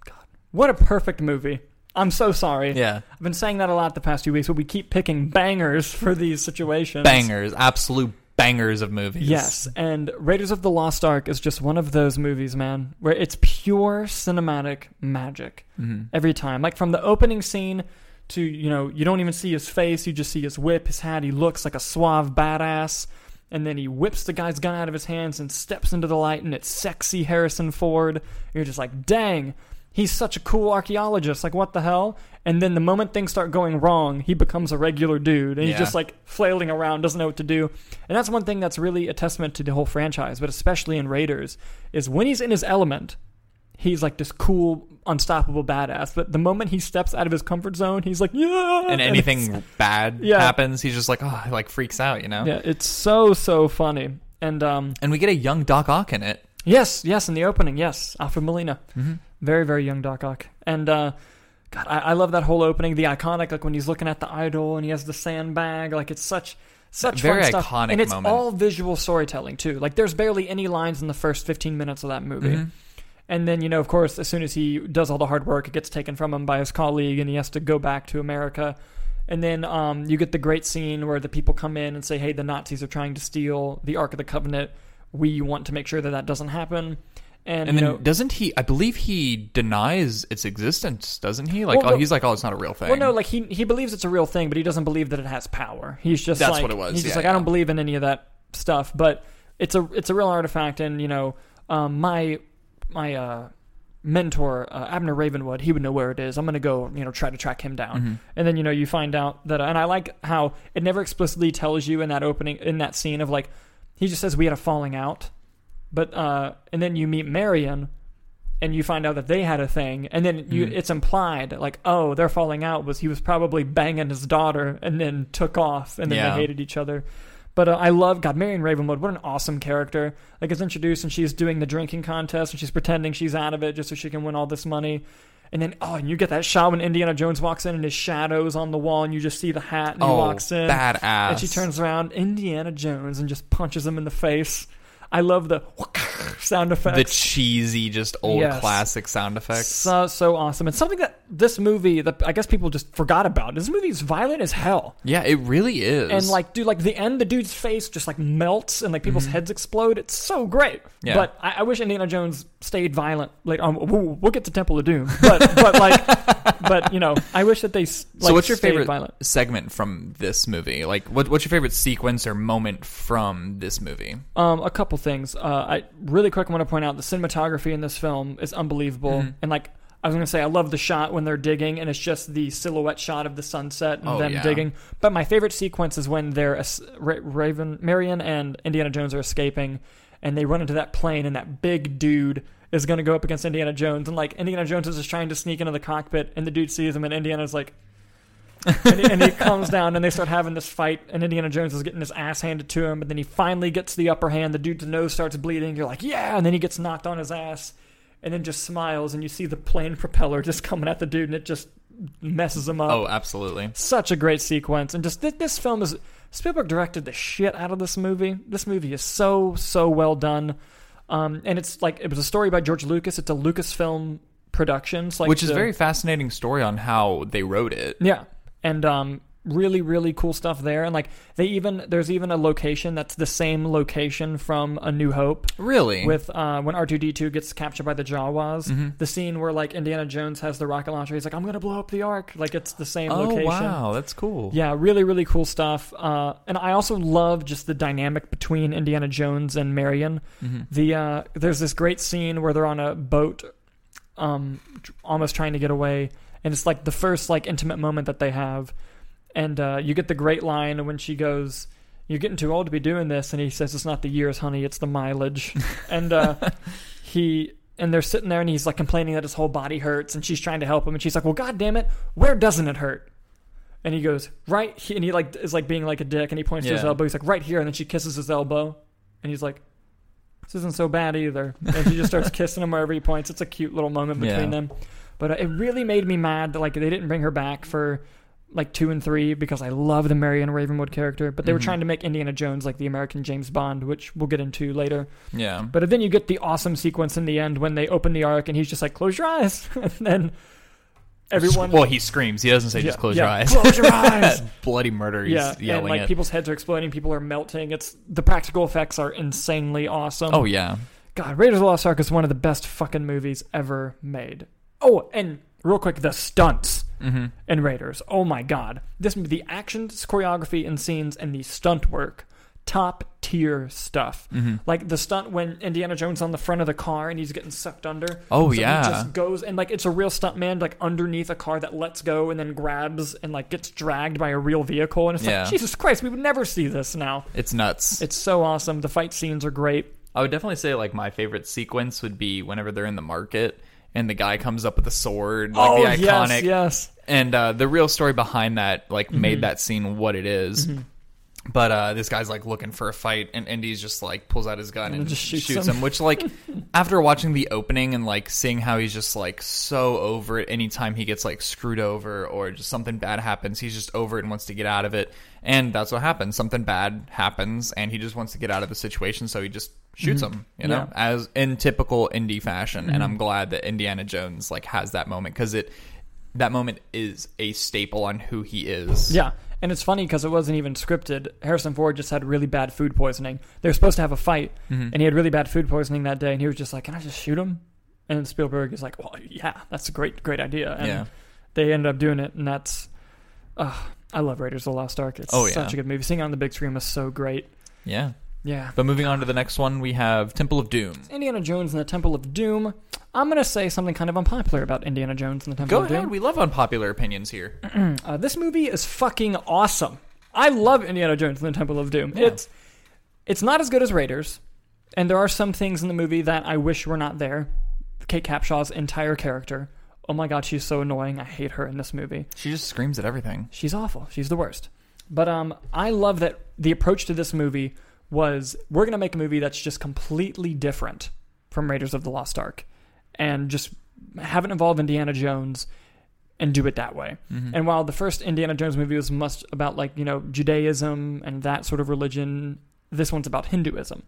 God, what a perfect movie! I'm so sorry. Yeah, I've been saying that a lot the past few weeks, but we keep picking bangers for these situations. bangers, absolute bangers of movies. Yes, and Raiders of the Lost Ark is just one of those movies, man, where it's pure cinematic magic hmm every time. Like from the opening scene to, you know, you don't even see his face, you just see his whip, his hat. He looks like a suave badass. And then he whips the guy's gun out of his hands and steps into the light, and it's sexy Harrison Ford. You're just like, dang, he's such a cool archaeologist. Like, what the hell? And then the moment things start going wrong, he becomes a regular dude, and he's Yeah. just like flailing around, doesn't know what to do. And that's one thing that's really a testament to the whole franchise, but especially in Raiders, is when he's in his element, he's like this cool, unstoppable badass. But the moment he steps out of his comfort zone, he's like, yeah. And anything bad [LAUGHS] Yeah. happens, he's just like, oh, he like freaks out, you know. yeah, it's so so funny. And um, And we get a young Doc Ock in it. yes, yes, in the opening, yes, Alfred Molina, Mm-hmm. Very very young Doc Ock, and uh, God, I, I love that whole opening, the iconic, like when he's looking at the idol and he has the sandbag, like it's such. Such Very fun stuff. and it's moment. all visual storytelling too. Like there's barely any lines in the first 15 minutes of that movie. Mhm. And then, you know, of course, as soon as he does all the hard work, it gets taken from him by his colleague and he has to go back to America. And then um, you get the great scene where the people come in and say, hey, the Nazis are trying to steal the Ark of the Covenant. We want to make sure that that doesn't happen. And, And then know, doesn't he? I believe he denies its existence, doesn't he? Like, Well, oh, no- he's like, oh, it's not a real thing. well, no, like he, he believes it's a real thing, but he doesn't believe that it has power. He's just That's like, what it was, He's just yeah, like, I don't believe in any of that stuff, but it's a it's a real artifact. And you know, um, my my uh, mentor uh, Abner Ravenwood, he would know where it is. I'm gonna go, you know, try to track him down. Mhm. And then you know you find out that, and I like how it never explicitly tells you in that opening in that scene of like he just says we had a falling out, but uh, and then you meet Marion, and you find out that they had a thing, and then you Mhm. it's implied like oh their falling out was he was probably banging his daughter and then took off and then Yeah. they hated each other. But uh, I love God Marion Ravenwood. What an awesome character! Like it's introduced and she's doing the drinking contest and she's pretending she's out of it just so she can win all this money. And then oh, and you get that shot when Indiana Jones walks in and his shadow's on the wall and you just see the hat and he oh, walks in badass. and she turns around Indiana Jones and just punches him in the face. I love the [LAUGHS] sound effects. the cheesy, just old Yes. classic sound effects. So so awesome. It's something that this movie that I guess people just forgot about. This movie is violent as hell. yeah, it really is. And like dude, like the end the dude's face just like melts and like people's heads explode. It's so great. Mm-hmm. Yeah. But I, I wish Indiana Jones stayed violent. Like um, we'll, we'll get to Temple of Doom. But but like [LAUGHS] but you know, I wish that they like so, what's your favorite violent. segment from this movie? Like, what, what's your favorite sequence or moment from this movie? Um, a couple things. Uh, I really quick want to point out the cinematography in this film is unbelievable, Mhm. and like I was gonna say, I love the shot when they're digging, and it's just the silhouette shot of the sunset and Oh, them yeah. digging. But my favorite sequence is when they're Raven, Marion, and Indiana Jones are escaping, and they run into that plane, and that big dude is gonna go up against Indiana Jones, and like Indiana Jones is just trying to sneak into the cockpit, and the dude sees him, and Indiana's like. And, he, and he comes down and they start having this fight and indiana jones is getting his ass handed to him but then he finally gets the upper hand the dude's nose starts bleeding you're like yeah and then he gets knocked on his ass and then just smiles and you see the plane [LAUGHS] propeller just coming at the dude and it just messes him up. Oh, absolutely. such a great sequence and just th- this film is spielberg directed the shit out of this movie. This movie is so so well done. Um, and it's like it was a story by george lucas. It's a lucasfilm productions like Which is the- a very fascinating story on how they wrote it. yeah, and um, really, really cool stuff there. And like they even there's even a location that's the same location from A New Hope Really? with uh, when R two D two gets captured by the Jawas. Mhm. The scene where like Indiana Jones has the rocket launcher. He's like, I'm gonna blow up the Ark. Like it's the same oh, location. wow. That's cool. Yeah, really, really cool stuff. Uh, and I also love just the dynamic between Indiana Jones and Marion. Mhm. The uh, there's this great scene where they're on a boat, um, almost trying to get away, and it's like the first like intimate moment that they have, and uh, you get the great line when she goes, "You're getting too old to be doing this," and he says, "It's not the years, honey, it's the mileage," [LAUGHS] and uh, he. And they're sitting there, and he's like complaining that his whole body hurts, and she's trying to help him, and she's like, "Well, god damn it, where doesn't it hurt?" and he goes right, he, and he like is like being like a dick, and he points to his elbow. He's like right here, and then she kisses his elbow, and he's like, "This isn't so bad either." And she just starts [LAUGHS] kissing him wherever he points. It's a cute little moment between Yeah. them, but uh, it really made me mad that like they didn't bring her back for like two and three because I love the Marion Ravenwood character, but they were Mhm. trying to make Indiana Jones like the American James Bond, which we'll get into later. Yeah. But then you get the awesome sequence in the end when they open the ark and he's just like, "Close your eyes," [LAUGHS] and then everyone, Well, he screams. He doesn't say just close yeah, your eyes. Close your [LAUGHS] eyes. Bloody murder. He's yeah, and like it. people's heads are exploding, people are melting. It's the practical effects are insanely awesome. oh yeah. God, Raiders of the Lost Ark is one of the best fucking movies ever made. Oh, and real quick, the stunts Mm-hmm. in Raiders. Oh my god, this the action choreography and scenes and the stunt work, top tier stuff. Mm-hmm. Like the stunt when Indiana Jones on the front of the car and he's getting sucked under. Oh, So yeah. he just goes and like it's a real stunt man like underneath a car that lets go and then grabs and like gets dragged by a real vehicle and it's Yeah. like Jesus Christ, we would never see this now. It's nuts. It's so awesome. The fight scenes are great. I would definitely say like my favorite sequence would be whenever they're in the market and the guy comes up with a sword, like oh the iconic. yes, yes. And uh, the real story behind that like Mm-hmm. made that scene what it is. But uh, this guy's like looking for a fight, and Indy's just like pulls out his gun and, And just shoots shoots him. him. Which like [LAUGHS] after watching the opening and like seeing how he's just like so over it anytime he gets like screwed over or just something bad happens, he's just over it and wants to get out of it. And that's what happens. Something bad happens, and he just wants to get out of the situation, so he just shoots him. You know, Yeah. as in typical Indy fashion. And I'm glad that Indiana Jones like has that moment because it that moment is a staple on who he is. Yeah. And it's funny because it wasn't even scripted. Harrison Ford just had really bad food poisoning. They were supposed to have a fight, Mm-hmm. and he had really bad food poisoning that day. And he was just like, "Can I just shoot him?" And Spielberg is like, "Well, yeah, that's a great, great idea." And Yeah. they ended up doing it, and that's. Uh, I love Raiders of the Lost Ark. It's Oh, yeah. such a good movie. Seeing it on the big screen was so great. Yeah. Yeah. But moving on to the next one, we have Temple of Doom. Indiana Jones and the Temple of Doom. I'm going to say something kind of unpopular about Indiana Jones and the Temple of Doom. Go of ahead. Doom. We love unpopular opinions here. [CLEARS THROAT] Uh, this movie is fucking awesome. I love Indiana Jones and the Temple of Doom. Yeah. It's it's not as good as Raiders, and there are some things in the movie that I wish were not there. Kate Capshaw's entire character. Oh my god, she's so annoying. I hate her in this movie. She just screams at everything. She's awful. She's the worst. But um, I love that the approach to this movie was we're gonna make a movie that's just completely different from Raiders of the Lost Ark, and just have it involve Indiana Jones and do it that way. Mm-hmm. And while the first Indiana Jones movie was much about like you know Judaism and that sort of religion, this one's about Hinduism.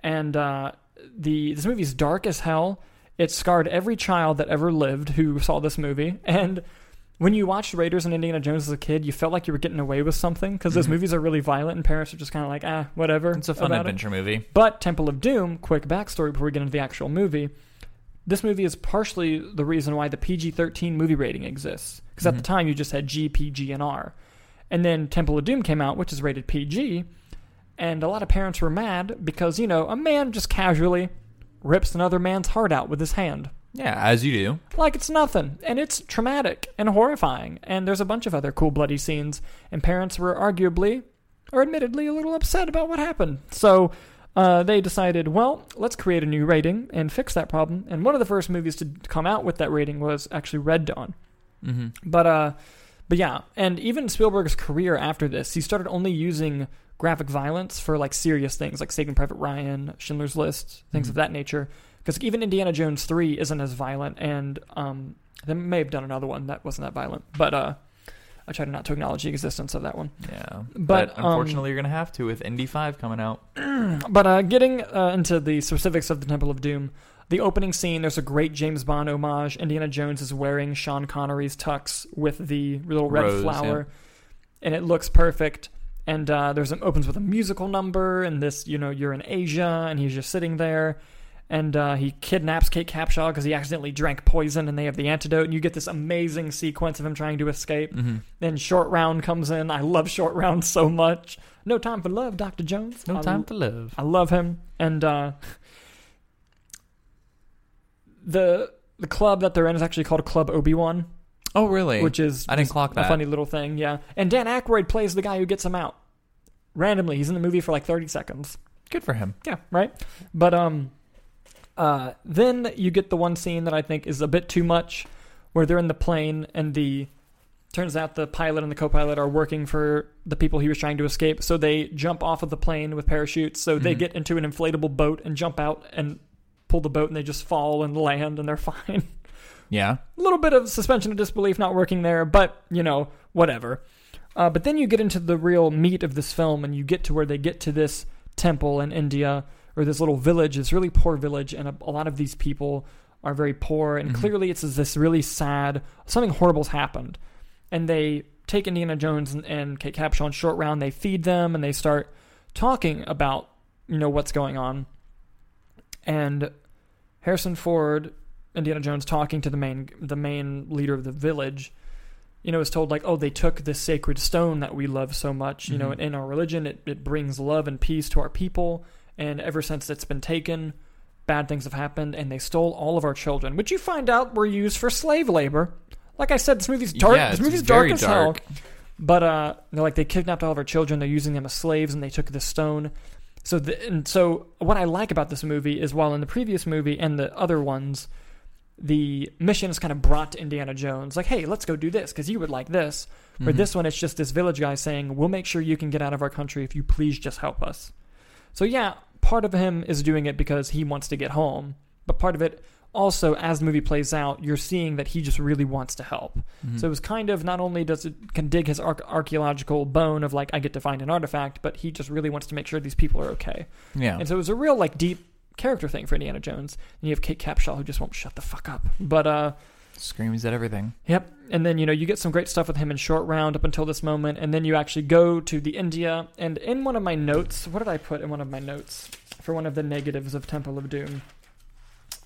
And uh, the this movie's dark as hell. It scarred every child that ever lived who saw this movie. And when you watched Raiders and Indiana Jones as a kid, you felt like you were getting away with something because those Mhm. movies are really violent, and parents are just kind of like, ah, whatever. It's a fun about it. adventure movie. But Temple of Doom, quick backstory before we get into the actual movie. This movie is partially the reason why the PG 13 movie rating exists. Because at the Mhm. time, you just had G, PG, and R. And then Temple of Doom came out, which is rated PG. And a lot of parents were mad because, you know, a man just casually rips another man's heart out with his hand. Yeah, as you do. Like it's nothing. And it's traumatic and horrifying. And there's a bunch of other cool bloody scenes. And parents were arguably, or admittedly, a little upset about what happened. So uh, they decided, well, let's create a new rating and fix that problem. And one of the first movies to come out with that rating was actually Red Dawn. Mm-hmm. But uh, but yeah, and even Spielberg's career after this, he started only using graphic violence for like serious things, like Saving Private Ryan, Schindler's List, things Mhm. of that nature. Because even Indiana Jones three isn't as violent, and um, they may have done another one that wasn't that violent, but uh, I try to not to acknowledge the existence of that one. Yeah. But, But, um, unfortunately, you're going to have to with Indy 5 coming out. [CLEARS THROAT] But uh, getting uh, into the specifics of the Temple of Doom, the opening scene, there's a great James Bond homage. Indiana Jones is wearing Sean Connery's tux with the little red Rose, flower, and it looks perfect. And uh, there's an opens with a musical number, and this, you know, you're in Asia, and he's just sitting there, and uh, he kidnaps Kate Capshaw because he accidentally drank poison, and they have the antidote, and you get this amazing sequence of him trying to escape. Mm-hmm. Then Short Round comes in. I love Short Round so much. No time for love, Doctor Jones. No I time to live. I love him, and uh, the the club that they're in is actually called Club Obi Wan, Oh, really? which is I didn't clock a that. funny little thing. Yeah, and Dan Aykroyd plays the guy who gets him out randomly. He's in the movie for like thirty seconds. Good for him. Yeah, right. But um, uh, then you get the one scene that I think is a bit too much, where they're in the plane and the turns out the pilot and the co-pilot are working for the people he was trying to escape. So they jump off of the plane with parachutes. So they Mhm. get into an inflatable boat and jump out and pull the boat, and they just fall and land, and they're [LAUGHS] fine. Yeah. a little bit of suspension of disbelief not working there, but you know, whatever. Uh, but then you get into the real meat of this film, and you get to where they get to this temple in India or this little village, this really poor village, and a, a lot of these people are very poor, and Mhm. clearly it's this really sad something horrible's happened, and they take Indiana Jones and, and Kate Capshaw in short round, they feed them, and they start talking about you know what's going on, and Harrison Ford Indiana Jones talking to the main the main leader of the village, you know, is told like, oh, they took this sacred stone that we love so much. You know, Mhm. and in our religion, it, it brings love and peace to our people. And ever since it's been taken, bad things have happened, and they stole all of our children, which you find out were used for slave labor. Like I said, this movie's dark. Yeah, this movie's dark as hell. But uh, they're like they kidnapped all of our children. They're using them as slaves, and they took this stone. So, the, and so what I like about this movie is, while in the previous movie and the other ones, the mission is kind of brought to Indiana Jones, like, "Hey, let's go do this because you would like this." For Mhm. this one, it's just this village guy saying, "We'll make sure you can get out of our country if you please just help us." So yeah, part of him is doing it because he wants to get home, but part of it also, as the movie plays out, you're seeing that he just really wants to help. Mhm. So it was kind of not only does it can dig his arch- archaeological bone of like I get to find an artifact, but he just really wants to make sure these people are okay. yeah. And so it was a real like deep character thing for Indiana Jones. And you have Kate Capshaw who just won't shut the fuck up. But uh Screams at everything. Yep. And then, you know, you get some great stuff with him in short round up until this moment. And then you actually go to the India. And in one of my notes, what did I put in one of my notes for one of the negatives of Temple of Doom?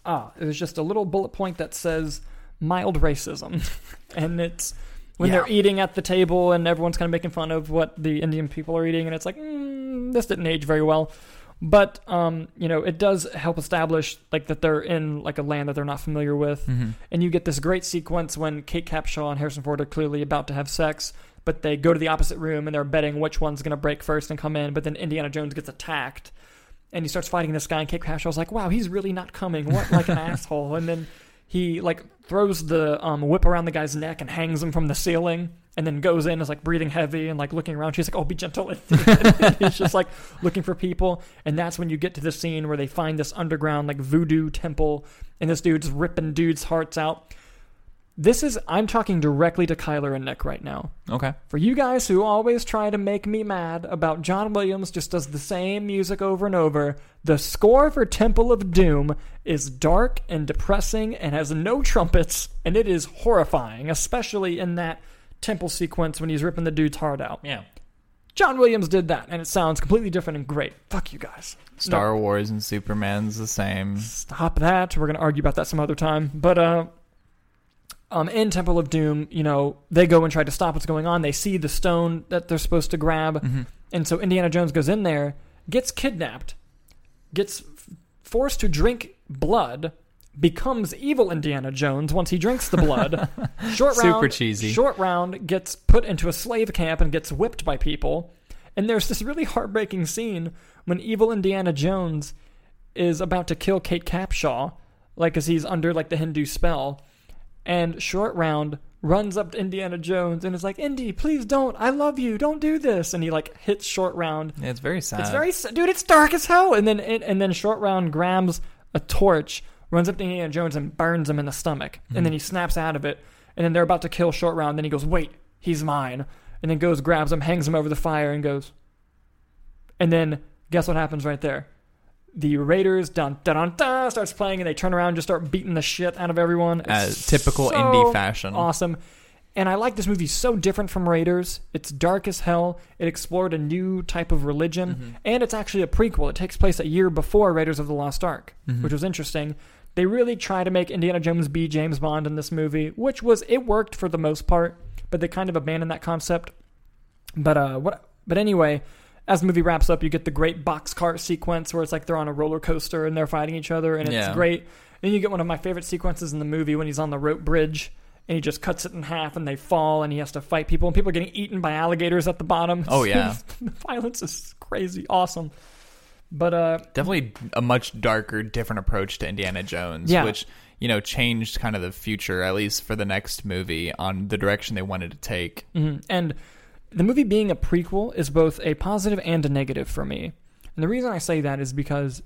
Ah, it was just a little bullet point that says mild racism. [LAUGHS] and it's when Yeah. they're eating at the table and everyone's kind of making fun of what the Indian people are eating. And it's like, mm, this didn't age very well. But, um, you know, it does help establish like that they're in like a land that they're not familiar with Mm-hmm. and you get this great sequence when Kate Capshaw and Harrison Ford are clearly about to have sex, but they go to the opposite room and they're betting which one's going to break first and come in. But then Indiana Jones gets attacked, and he starts fighting this guy. And Kate Capshaw's like, "Wow, he's really not coming. What like an [LAUGHS] asshole!" And then he like throws the um, whip around the guy's neck and hangs him from the ceiling. And then goes in, is like breathing heavy and like looking around. She's like, "Oh, be gentle." [LAUGHS] And he's just like looking for people, and that's when you get to the scene where they find this underground like voodoo temple, and this dude's ripping dudes' hearts out. This is I'm talking directly to Kyler and Nick right now. Okay. For you guys who always try to make me mad about John Williams just does the same music over and over, the score for Temple of Doom is dark and depressing and has no trumpets, and it is horrifying, especially in that temple sequence when he's ripping the dude's heart out. Yeah. John Williams did that, and it sounds completely different and great. Fuck you guys. Star Wars and Superman's the same. stop that. We're gonna argue about that some other time. But uh, um, in Temple of Doom, you know, they go and try to stop what's going on. They see the stone that they're supposed to grab, Mhm. and so Indiana Jones goes in there, gets kidnapped, gets f- forced to drink blood, becomes evil Indiana Jones once he drinks the blood. [LAUGHS] short round, Super cheesy. Short round gets put into a slave camp and gets whipped by people. And there's this really heartbreaking scene when evil Indiana Jones is about to kill Kate Capshaw, like as he's under like the Hindu spell, and Short Round runs up to Indiana Jones and is like, "Indy, please don't. I love you. Don't do this." And he like hits Short Round. Yeah, it's very sad. It's very dude. It's dark as hell. And then it, and then Short Round grabs a torch, runs up to Indiana Jones and burns him in the stomach. And hmm. then he snaps out of it. And then they're about to kill Short Round. Then he goes, "Wait, he's mine." And then goes, grabs him, hangs him over the fire, and goes. And then guess what happens right there? The Raiders dun dun dun, dun starts playing, and they turn around and just start beating the shit out of everyone. As typical so Indy fashion. Awesome. And I like this movie so different from Raiders. It's dark as hell. It explored a new type of religion, Mm-hmm. and it's actually a prequel. It takes place a year before Raiders of the Lost Ark, Mhm. which was interesting. They really try to make Indiana Jones be James Bond in this movie, which was it worked for the most part, but they kind of abandoned that concept. But uh, what? But anyway, as the movie wraps up, you get the great boxcar sequence where it's like they're on a roller coaster and they're fighting each other, and it's Yeah. great. Then you get one of my favorite sequences in the movie when he's on the rope bridge and he just cuts it in half and they fall and he has to fight people and people are getting eaten by alligators at the bottom. Oh, yeah. [LAUGHS] the violence is crazy, awesome. But uh, Definitely a much darker, different approach to Indiana Jones, Yeah. which you know, changed kind of the future, at least for the next movie, on the direction they wanted to take. Mhm. And the movie being a prequel is both a positive and a negative for me. And the reason I say that is because,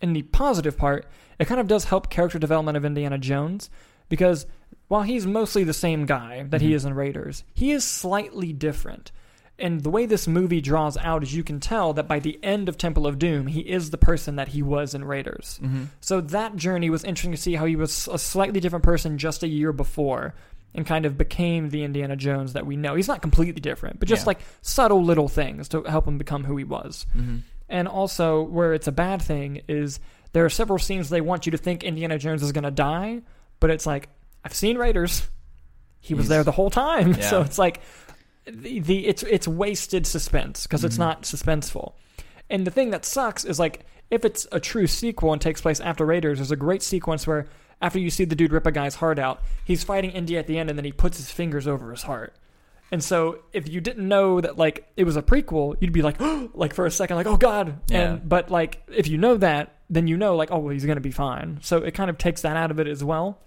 in the positive part, it kind of does help character development of Indiana Jones. Because while he's mostly the same guy that he Mhm. is in Raiders, he is slightly different. And the way this movie draws out is you can tell that by the end of Temple of Doom, he is the person that he was in Raiders. Mm-hmm. So that journey was interesting to see how he was a slightly different person just a year before and kind of became the Indiana Jones that we know. He's not completely different, but just Yeah. like subtle little things to help him become who he was. Mm-hmm. And also, where it's a bad thing is there are several scenes they want you to think Indiana Jones is going to die, but it's like, I've seen Raiders. He was He's- there the whole time. [LAUGHS] So it's like, the, the it's it's wasted suspense because it's Mhm. not suspenseful. And the thing that sucks is like if it's a true sequel and takes place after Raiders, there's a great sequence where after you see the dude rip a guy's heart out, he's fighting Indy at the end and then he puts his fingers over his heart. And so if you didn't know that like it was a prequel, you'd be like oh, [GASPS] like for a second like oh god. Yeah. And but like if you know that, then you know like oh well he's going to be fine. So it kind of takes that out of it as well.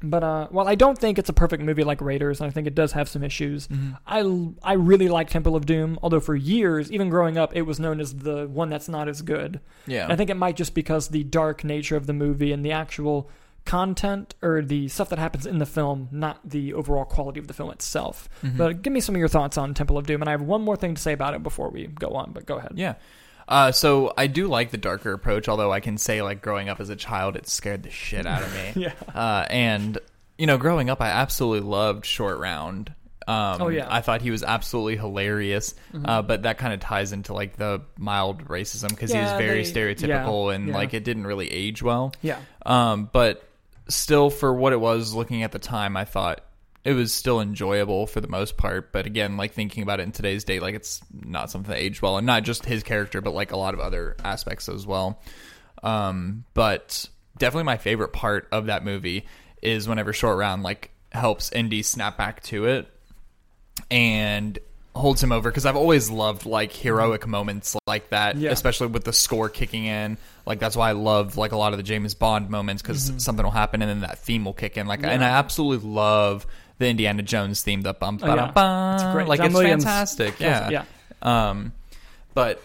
But uh while I don't think it's a perfect movie like Raiders, and I think it does have some issues, Mm-hmm. I, I really like Temple of Doom, although for years, even growing up, it was known as the one that's not as good. Yeah. And I think it might just because the dark nature of the movie and the actual content or the stuff that happens in the film, not the overall quality of the film itself. Mhm. But give me some of your thoughts on Temple of Doom, and I have one more thing to say about it before we go on, but go ahead. Yeah. Uh, so I do like the darker approach, although I can say like growing up as a child, it scared the shit out of me. [LAUGHS] Yeah. Uh, and you know, growing up, I absolutely loved Short Round. Um, Oh, yeah. I thought he was absolutely hilarious. Mhm. Uh, but that kind of ties into like the mild racism because he was very they- stereotypical yeah, and yeah. like it didn't really age well. Yeah. Um, but still, for what it was, looking at the time, I thought it was still enjoyable for the most part. But again, like thinking about it in today's date, like it's not something that aged well, and not just his character, but like a lot of other aspects as well. Um, but definitely my favorite part of that movie is whenever Short Round like helps Indy snap back to it and holds him over because I've always loved like heroic moments like that, Yeah. especially with the score kicking in. Like that's why I love like a lot of the James Bond moments because something will happen and then that theme will kick in. Like, and I absolutely love the Indiana Jones theme. The bum Oh, yeah. bum. It's great. Like John it's Williams fantastic. Yeah. yeah. Um, but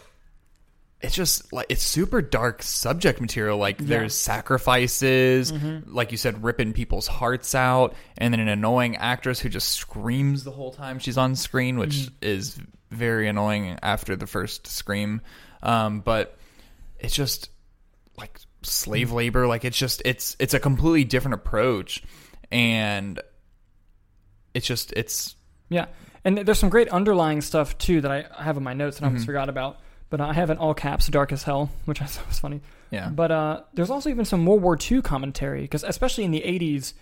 it's just like it's super dark subject material. Like Yeah. there's sacrifices, Mhm. like you said, ripping people's hearts out, and then an annoying actress who just screams the whole time she's on screen, which Mhm. is very annoying after the first scream. Um, but it's just like slave labor. Like it's just it's it's a completely different approach, and it's just it's Yeah, and there's some great underlying stuff too that I have in my notes and I almost Mhm. forgot about. But I have in all caps "dark as hell," which I [LAUGHS] thought was funny. yeah But uh, there's also even some World War II commentary because, especially in the '80s,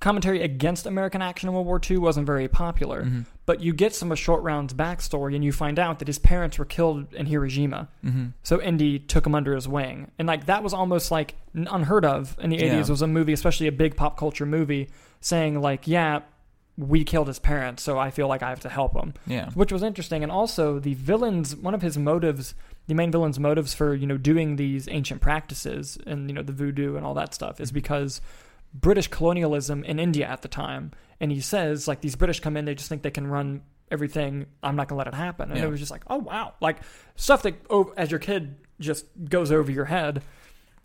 commentary against American action in World War II wasn't very popular. Mhm. But you get some of Short Round's backstory, and you find out that his parents were killed in Hiroshima. hmm So Indy took him under his wing, and like that was almost like unheard of in the Yeah. '80s. Was a movie, especially a big pop culture movie, saying like, "Yeah, we killed his parents, so I feel like I have to help him," yeah which was interesting. And also, the villains, one of his motives, the main villain's motives for you know doing these ancient practices and you know the voodoo and all that stuff is because British colonialism in India at the time. And he says like these British come in, they just think they can run everything. I'm not gonna let it happen. And Yeah. it was just like, oh wow, like stuff that oh, as your kid just goes over your head.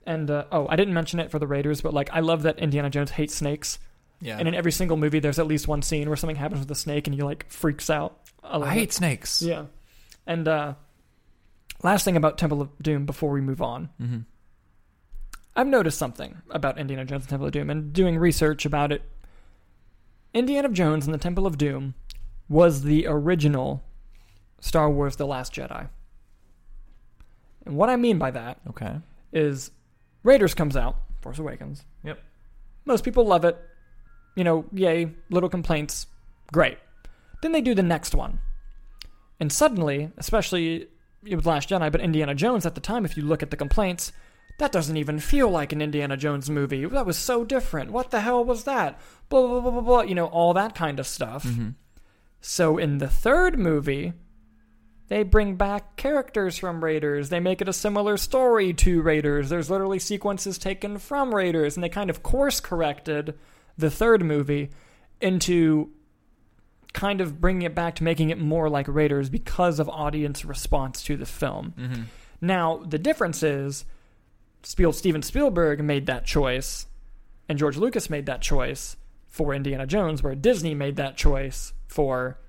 And uh, oh, I didn't mention it for the Raiders, but like I love that Indiana Jones hates snakes. Yeah. And in every single movie, there's at least one scene where something happens with a snake and he like freaks out. I it. hate snakes. Yeah. And uh, last thing about Temple of Doom before we move on. hmm I've noticed something about Indiana Jones and Temple of Doom and doing research about it. Indiana Jones and the Temple of Doom was the original Star Wars The Last Jedi. And what I mean by that Okay. is Raiders comes out, Force Awakens. Yep. Most people love it. You know, yay, little complaints. Great. Then they do the next one. And suddenly, especially with Last Jedi, but Indiana Jones at the time, if you look at the complaints, that doesn't even feel like an Indiana Jones movie. That was so different. What the hell was that? Blah, blah, blah, blah, blah. You know, all that kind of stuff. hmm So in the third movie, They bring back characters from Raiders. They make it a similar story to Raiders. There's literally sequences taken from Raiders, and they kind of course corrected the third movie into kind of bringing it back to making it more like Raiders because of audience response to the film. Mm-hmm. Now, the difference is Spiel- Steven Spielberg made that choice, and George Lucas made that choice for Indiana Jones, where Disney made that choice for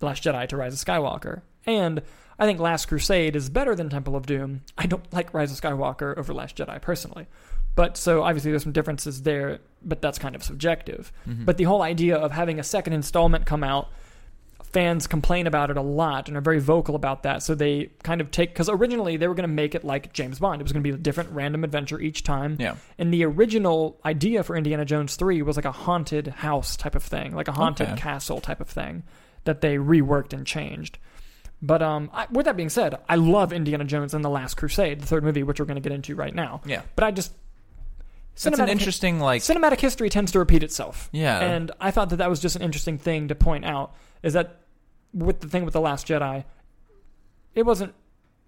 Last Jedi to Rise of Skywalker. And I think Last Crusade is better than Temple of Doom. I don't like Rise of Skywalker over Last Jedi personally. But so obviously there's some differences there, but that's kind of subjective. Mhm. But the whole idea of having a second installment come out, fans complain about it a lot and are very vocal about that. So they kind of take because originally they were going to make it like James Bond. It was going to be a different random adventure each time. yeah, And the original idea for Indiana Jones 3 was like a haunted house type of thing, like a haunted Okay. castle type of thing that they reworked and changed. But um, I, with that being said, I love Indiana Jones and the Last Crusade, the third movie, which we're going to get into right now. yeah. But I just That's an interesting like cinematic history tends to repeat itself. yeah. And I thought that that was just an interesting thing to point out is that with the thing with the Last Jedi, it wasn't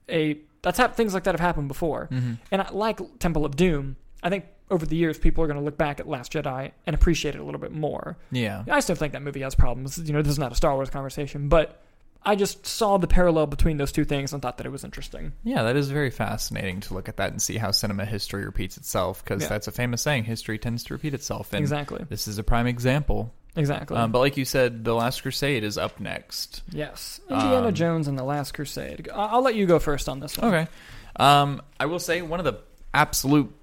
a that's hap- things like that have happened before. Mhm. And I, like Temple of Doom, I think over the years people are going to look back at Last Jedi and appreciate it a little bit more. yeah. I still think that movie has problems. You know, this is not a Star Wars conversation, but I just saw the parallel between those two things and thought that it was interesting. Yeah, that is very fascinating to look at that and see how cinema history repeats itself because Yeah. that's a famous saying: history tends to repeat itself. And exactly. this is a prime example. Exactly. Um, but like you said, the Last Crusade is up next. yes. Indiana um, Jones and the Last Crusade. I'll let you go first on this one. Okay. Um, I will say one of the absolute,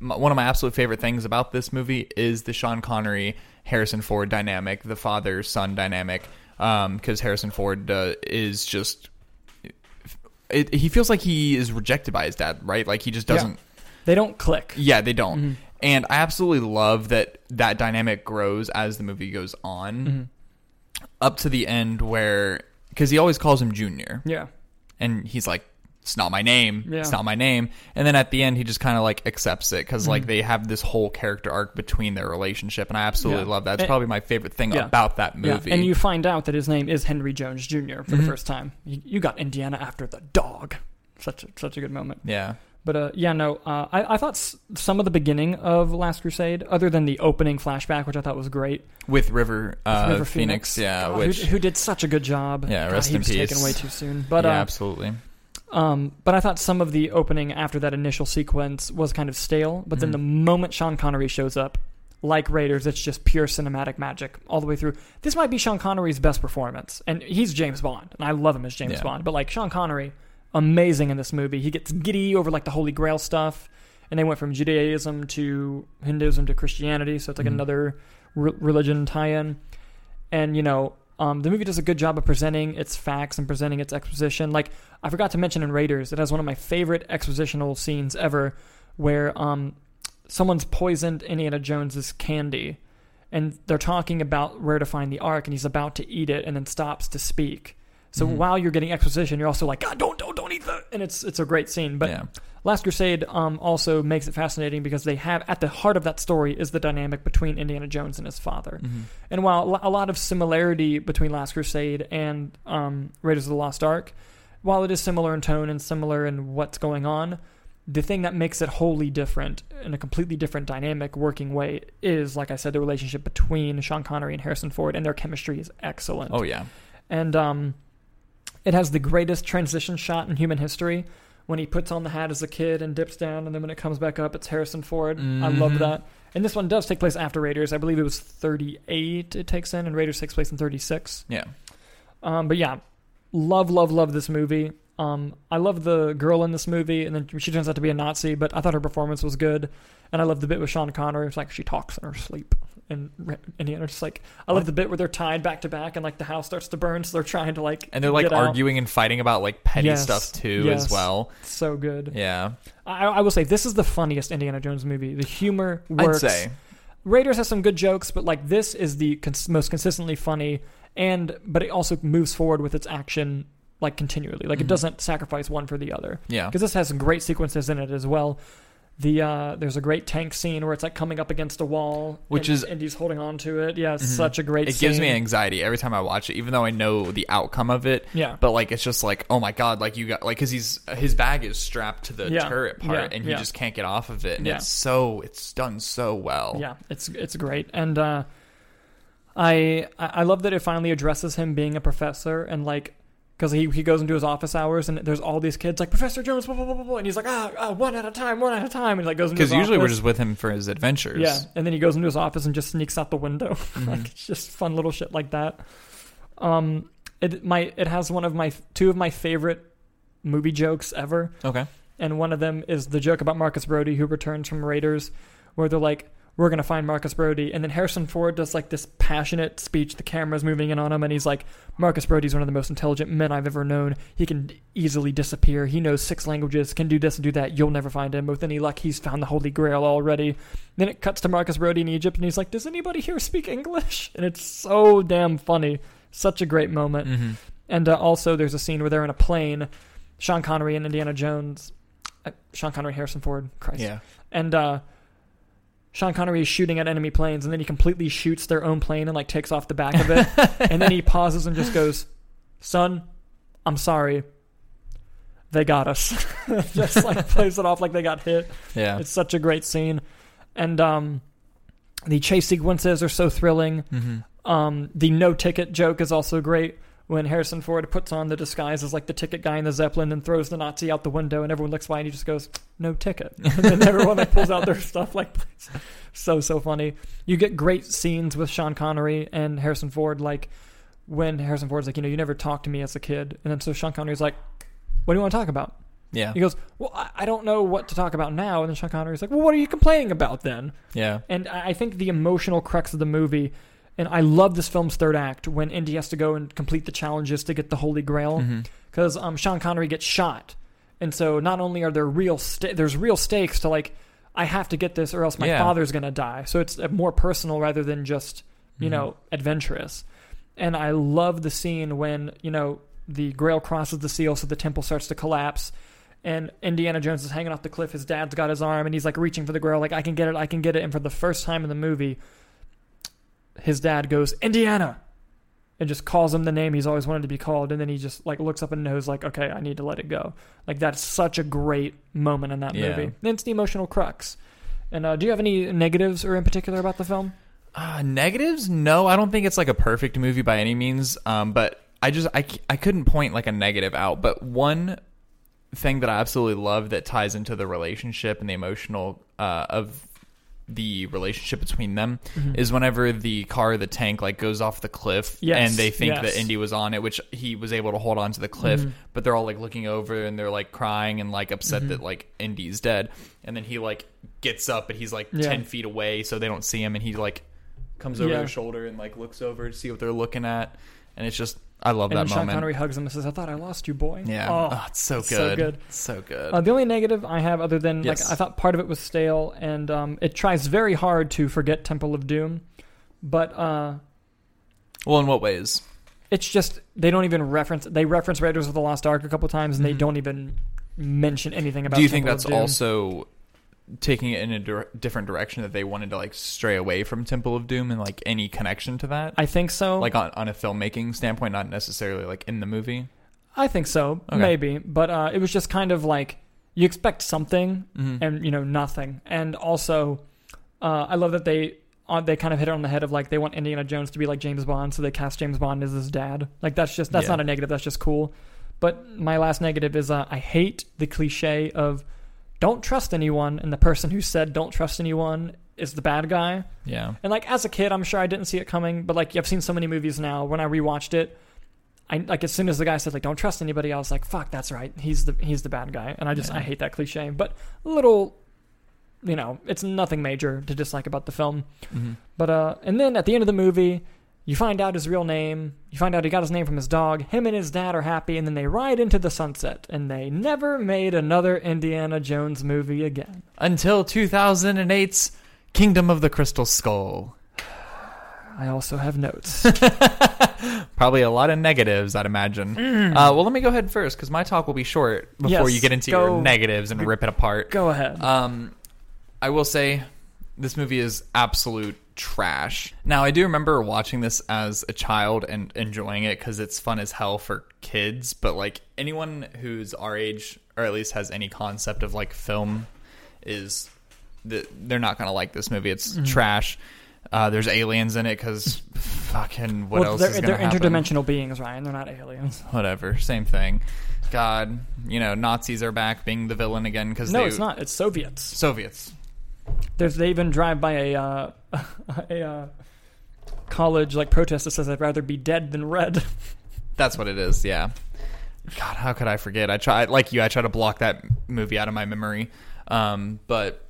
one of my absolute favorite things about this movie is the Sean Connery Harrison Ford dynamic, the father son dynamic, because Harrison Ford uh, is just. It, he feels like he is rejected by his dad, right? Like he just doesn't. They don't click. Yeah, they don't. Mhm. And I absolutely love that that dynamic grows as the movie goes on, Mhm. up to the end where because he always calls him Junior, Yeah. and he's like, "It's not my name. Yeah. It's not my name." And then at the end, he just kind of like accepts it because like Mhm. they have this whole character arc between their relationship, and I absolutely Yeah. love that. It's And- probably my favorite thing Yeah. about that Yeah, movie. and you find out that his name is Henry Jones Jr. for Mhm. the first time. You, you got Indiana after the dog. Such a, such a good moment. yeah, But uh, yeah, no, uh, I, I thought s- some of the beginning of Last Crusade, other than the opening flashback, which I thought was great, with River, uh, River Phoenix, yeah, God, who- which who, did such a good job. Yeah, God, rest he in was taken peace. way too soon. But yeah, uh, absolutely. Um, but I thought some of the opening after that initial sequence was kind of stale. But then Mhm. the moment Sean Connery shows up, like Raiders, it's just pure cinematic magic all the way through. This might be Sean Connery's best performance, and he's James Bond, and I love him as James Yeah. Bond. But like Sean Connery, amazing in this movie. He gets giddy over like the Holy Grail stuff, and they went from Judaism to Hinduism to Christianity, so it's like Mhm. another re- religion tie-in. And you know, um, the movie does a good job of presenting its facts and presenting its exposition. Like I forgot to mention in Raiders, it has one of my favorite expositional scenes ever, where um, someone's poisoned Indiana Jones's candy, and they're talking about where to find the Ark, and he's about to eat it, and then stops to speak. So Mhm. while you're getting exposition, you're also like, God, don't, don't, don't eat that, and it's it's a great scene. But yeah, Last Crusade um, also makes it fascinating because they have at the heart of that story is the dynamic between Indiana Jones and his father. Mhm. And while a lot of similarity between Last Crusade and um, Raiders of the Lost Ark, while it is similar in tone and similar in what's going on, the thing that makes it wholly different in a completely different dynamic working way is, like I said, the relationship between Sean Connery and Harrison Ford, and their chemistry is excellent. oh yeah, And um, it has the greatest transition shot in human history when he puts on the hat as a kid and dips down, and then when it comes back up, it's Harrison Ford. I love Mhm. that. And this one does take place after Raiders. I believe it was 38 it takes in, and Raiders takes place in 36. yeah, Um, but yeah, love, love, love this movie. Um, I love the girl in this movie, and then she turns out to be a Nazi, but I thought her performance was good. And I love the bit with Sean Connery. It's like she talks in her sleep. And Indiana just like I love the bit where they're tied back to back and like the house starts to burn, so they're trying to like and they're like get out. arguing and fighting about like petty Yes, stuff too yes. as well. So good. Yeah, I, I will say this is the funniest Indiana Jones movie. The humor I'd works. say. Raiders has some good jokes, but like this is the cons- most consistently funny, and but it also moves forward with its action like continually. Like it Mhm. doesn't sacrifice one for the other Yeah, because this has some great sequences in it as well. The uh, there's a great tank scene where it's like coming up against a wall, Which is and he's holding on to it. Yeah, it's Mhm. such a great. It gives me anxiety every time I watch it, even though I know the outcome of it. Yeah. But like, it's just like, oh my god, like you got like, because he's his bag is strapped to the Yeah. turret part, Yeah. and he Yeah. just can't get off of it, and it's so it's done so well. Yeah, it's it's great, and uh, I I love that it finally addresses him being a professor and like because he he goes into his office hours and there's all these kids like Professor Jones, blah, blah, blah, blah, blah, and he's like ah, ah one at a time, one at a time, and he like goes into Because his usually we're office. just with him for his adventures. yeah, and then he goes into his office and just sneaks out the window. [LAUGHS] Mhm. like it's just fun little shit like that. Um, it my it has one of my two of my favorite movie jokes ever Okay. and one of them is the joke about Marcus Brody who returns from Raiders, where they're like, "We're gonna find Marcus Brody," and then Harrison Ford does like this passionate speech. The camera's moving in on him, and he's like, "Marcus Brody's one of the most intelligent men I've ever known. He can easily disappear. He knows six languages. Can do this and do that. You'll never find him. With any luck, he's found the Holy Grail already." Then it cuts to Marcus Brody in Egypt, and he's like, "Does anybody here speak English?" [LAUGHS] And it's so damn funny. Such a great moment. hmm And uh, also, there's a scene where they're in a plane, Sean Connery and Indiana Jones, uh, Sean Connery, Harrison Ford, Christ, Yeah. and uh, Sean Connery is shooting at enemy planes, and then he completely shoots their own plane and like takes off the back of it, [LAUGHS] and then he pauses and just goes, "Son, I'm sorry." They got us. [LAUGHS] just like [LAUGHS] plays it off like they got hit. Yeah. It's such a great scene, and um, the chase sequences are so thrilling. hmm Um, the no ticket joke is also great when Harrison Ford puts on the disguise as like the ticket guy in the Zeppelin and throws the Nazi out the window, and everyone looks by and he just goes, "No ticket," [LAUGHS] and then everyone like pulls out their stuff. Like, [LAUGHS] so so funny. You get great scenes with Sean Connery and Harrison Ford, like when Harrison Ford's like, you know, you never talked to me as a kid, and then so Sean Connery's like, "What do you want to talk about?" Yeah. He goes, "Well, I don't know what to talk about now," and then Sean Connery's like, "Well, what are you complaining about then?" Yeah. And I think the emotional crux of the movie, and I love this film's third act when Indy has to go and complete the challenges to get the Holy Grail because um, Sean Connery gets shot, and so not only are there real sta- there's real stakes to like I have to get this or else my Yeah. father's gonna die. So it's uh, more personal rather than just you Mhm. know adventurous. And I love the scene when you know the Grail crosses the seal, so the temple starts to collapse. And Indiana Jones is hanging off the cliff. His dad's got his arm, and he's like reaching for the Grail, like I can get it, I can get it. And for the first time in the movie, his dad goes Indiana, and just calls him the name he's always wanted to be called. And then he just like looks up and knows like, okay, I need to let it go. Like that's such a great moment in that Yeah. movie. And it's the emotional crux. And uh, do you have any negatives or in particular about the film? Uh, negatives? No, I don't think it's like a perfect movie by any means. Um, but I just I, I couldn't point like a negative out. But one thing that I absolutely love that ties into the relationship and the emotional uh, of the relationship between them is whenever the car, the tank, like goes off the cliff, Yes, and they think yes. that Indy was on it, which he was able to hold on to the cliff, Mhm. but they're all like looking over and they're like crying and like upset Mhm. that like Indy's dead, and then he like gets up, but he's like Yeah. ten feet away, so they don't see him, and he like comes over Yeah. their shoulder and like looks over to see what they're looking at, and it's just I love and that moment. Sean Connery hugs him and says, "I thought I lost you, boy." yeah, Oh, oh, it's so good, so good. so good. Uh, the only negative I have, other than Yes. like I thought part of it was stale, and um, it tries very hard to forget Temple of Doom, but uh, well, in what ways? it's just they don't even reference. They reference Raiders of the Lost Ark a couple times, and they Mhm. don't even mention anything about. Do you think that's also taking it in a different direction that they wanted to like stray away from Temple of Doom and like any connection to that? I think so. like on, on a filmmaking standpoint, not necessarily like in the movie. I think so, Okay. maybe, but uh, it was just kind of like you expect something, Mm-hmm. and you know nothing. And also, uh, I love that they uh, they kind of hit it on the head of like they want Indiana Jones to be like James Bond, so they cast James Bond as his dad. Like that's just that's Yeah. not a negative. That's just cool. But my last negative is uh, I hate the cliche of don't trust anyone, and the person who said don't trust anyone is the bad guy. yeah, And like as a kid, I'm sure I didn't see it coming, but like I've seen so many movies now. When I rewatched it, I like as soon as the guy said like don't trust anybody, I was like, fuck, that's right. He's the he's the bad guy, and I just Yeah. I hate that cliche. But a little, you know, it's nothing major to dislike about the film. mm-hmm. But uh, and then at the end of the movie, you find out his real name. You find out he got his name from his dog. Him and his dad are happy, and then they ride into the sunset, and they never made another Indiana Jones movie again. until 2008's Kingdom of the Crystal Skull. [SIGHS] I also have notes. [LAUGHS] Probably a lot of negatives, I'd imagine. Uh, well, let me go ahead first because my talk will be short before Mm. Yes, you get into go- your negatives and rip it apart. Go ahead. Um, I will say this movie is absolute trash. Now, I do remember watching this as a child and enjoying it because it's fun as hell for kids, but like anyone who's our age, or at least has any concept of like film, is that they're not going to like this movie. It's trash. Uh, there's aliens in it because fucking what well, else they're, is going they're to happen? interdimensional beings, Ryan. They're not aliens. Whatever, same thing. God, you know, Nazis are back being the villain again because No, they, it's not. It's Soviets. Soviets. There's they even drive by a uh, [LAUGHS] a uh, college like protest that says I'd rather be dead than red. [LAUGHS] That's what it is. Yeah. God, how could I forget? I try like you. I try to block that movie out of my memory. Um, but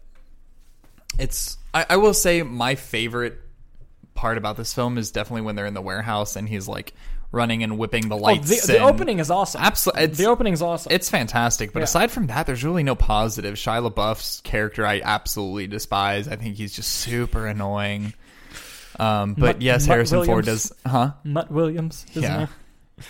it's. I, I will say my favorite part about this film is definitely when they're in the warehouse and he's like running and whipping the Oh, lights. the, the opening is awesome. Absolutely, the opening's awesome. it's fantastic. But Yeah. aside from that, there's really no positive. Shia LaBeouf's character I absolutely despise. I think he's just super annoying. Um, but Mutt- yes, Mutt Harrison Ford does. Huh? Mutt Williams. Yeah. he?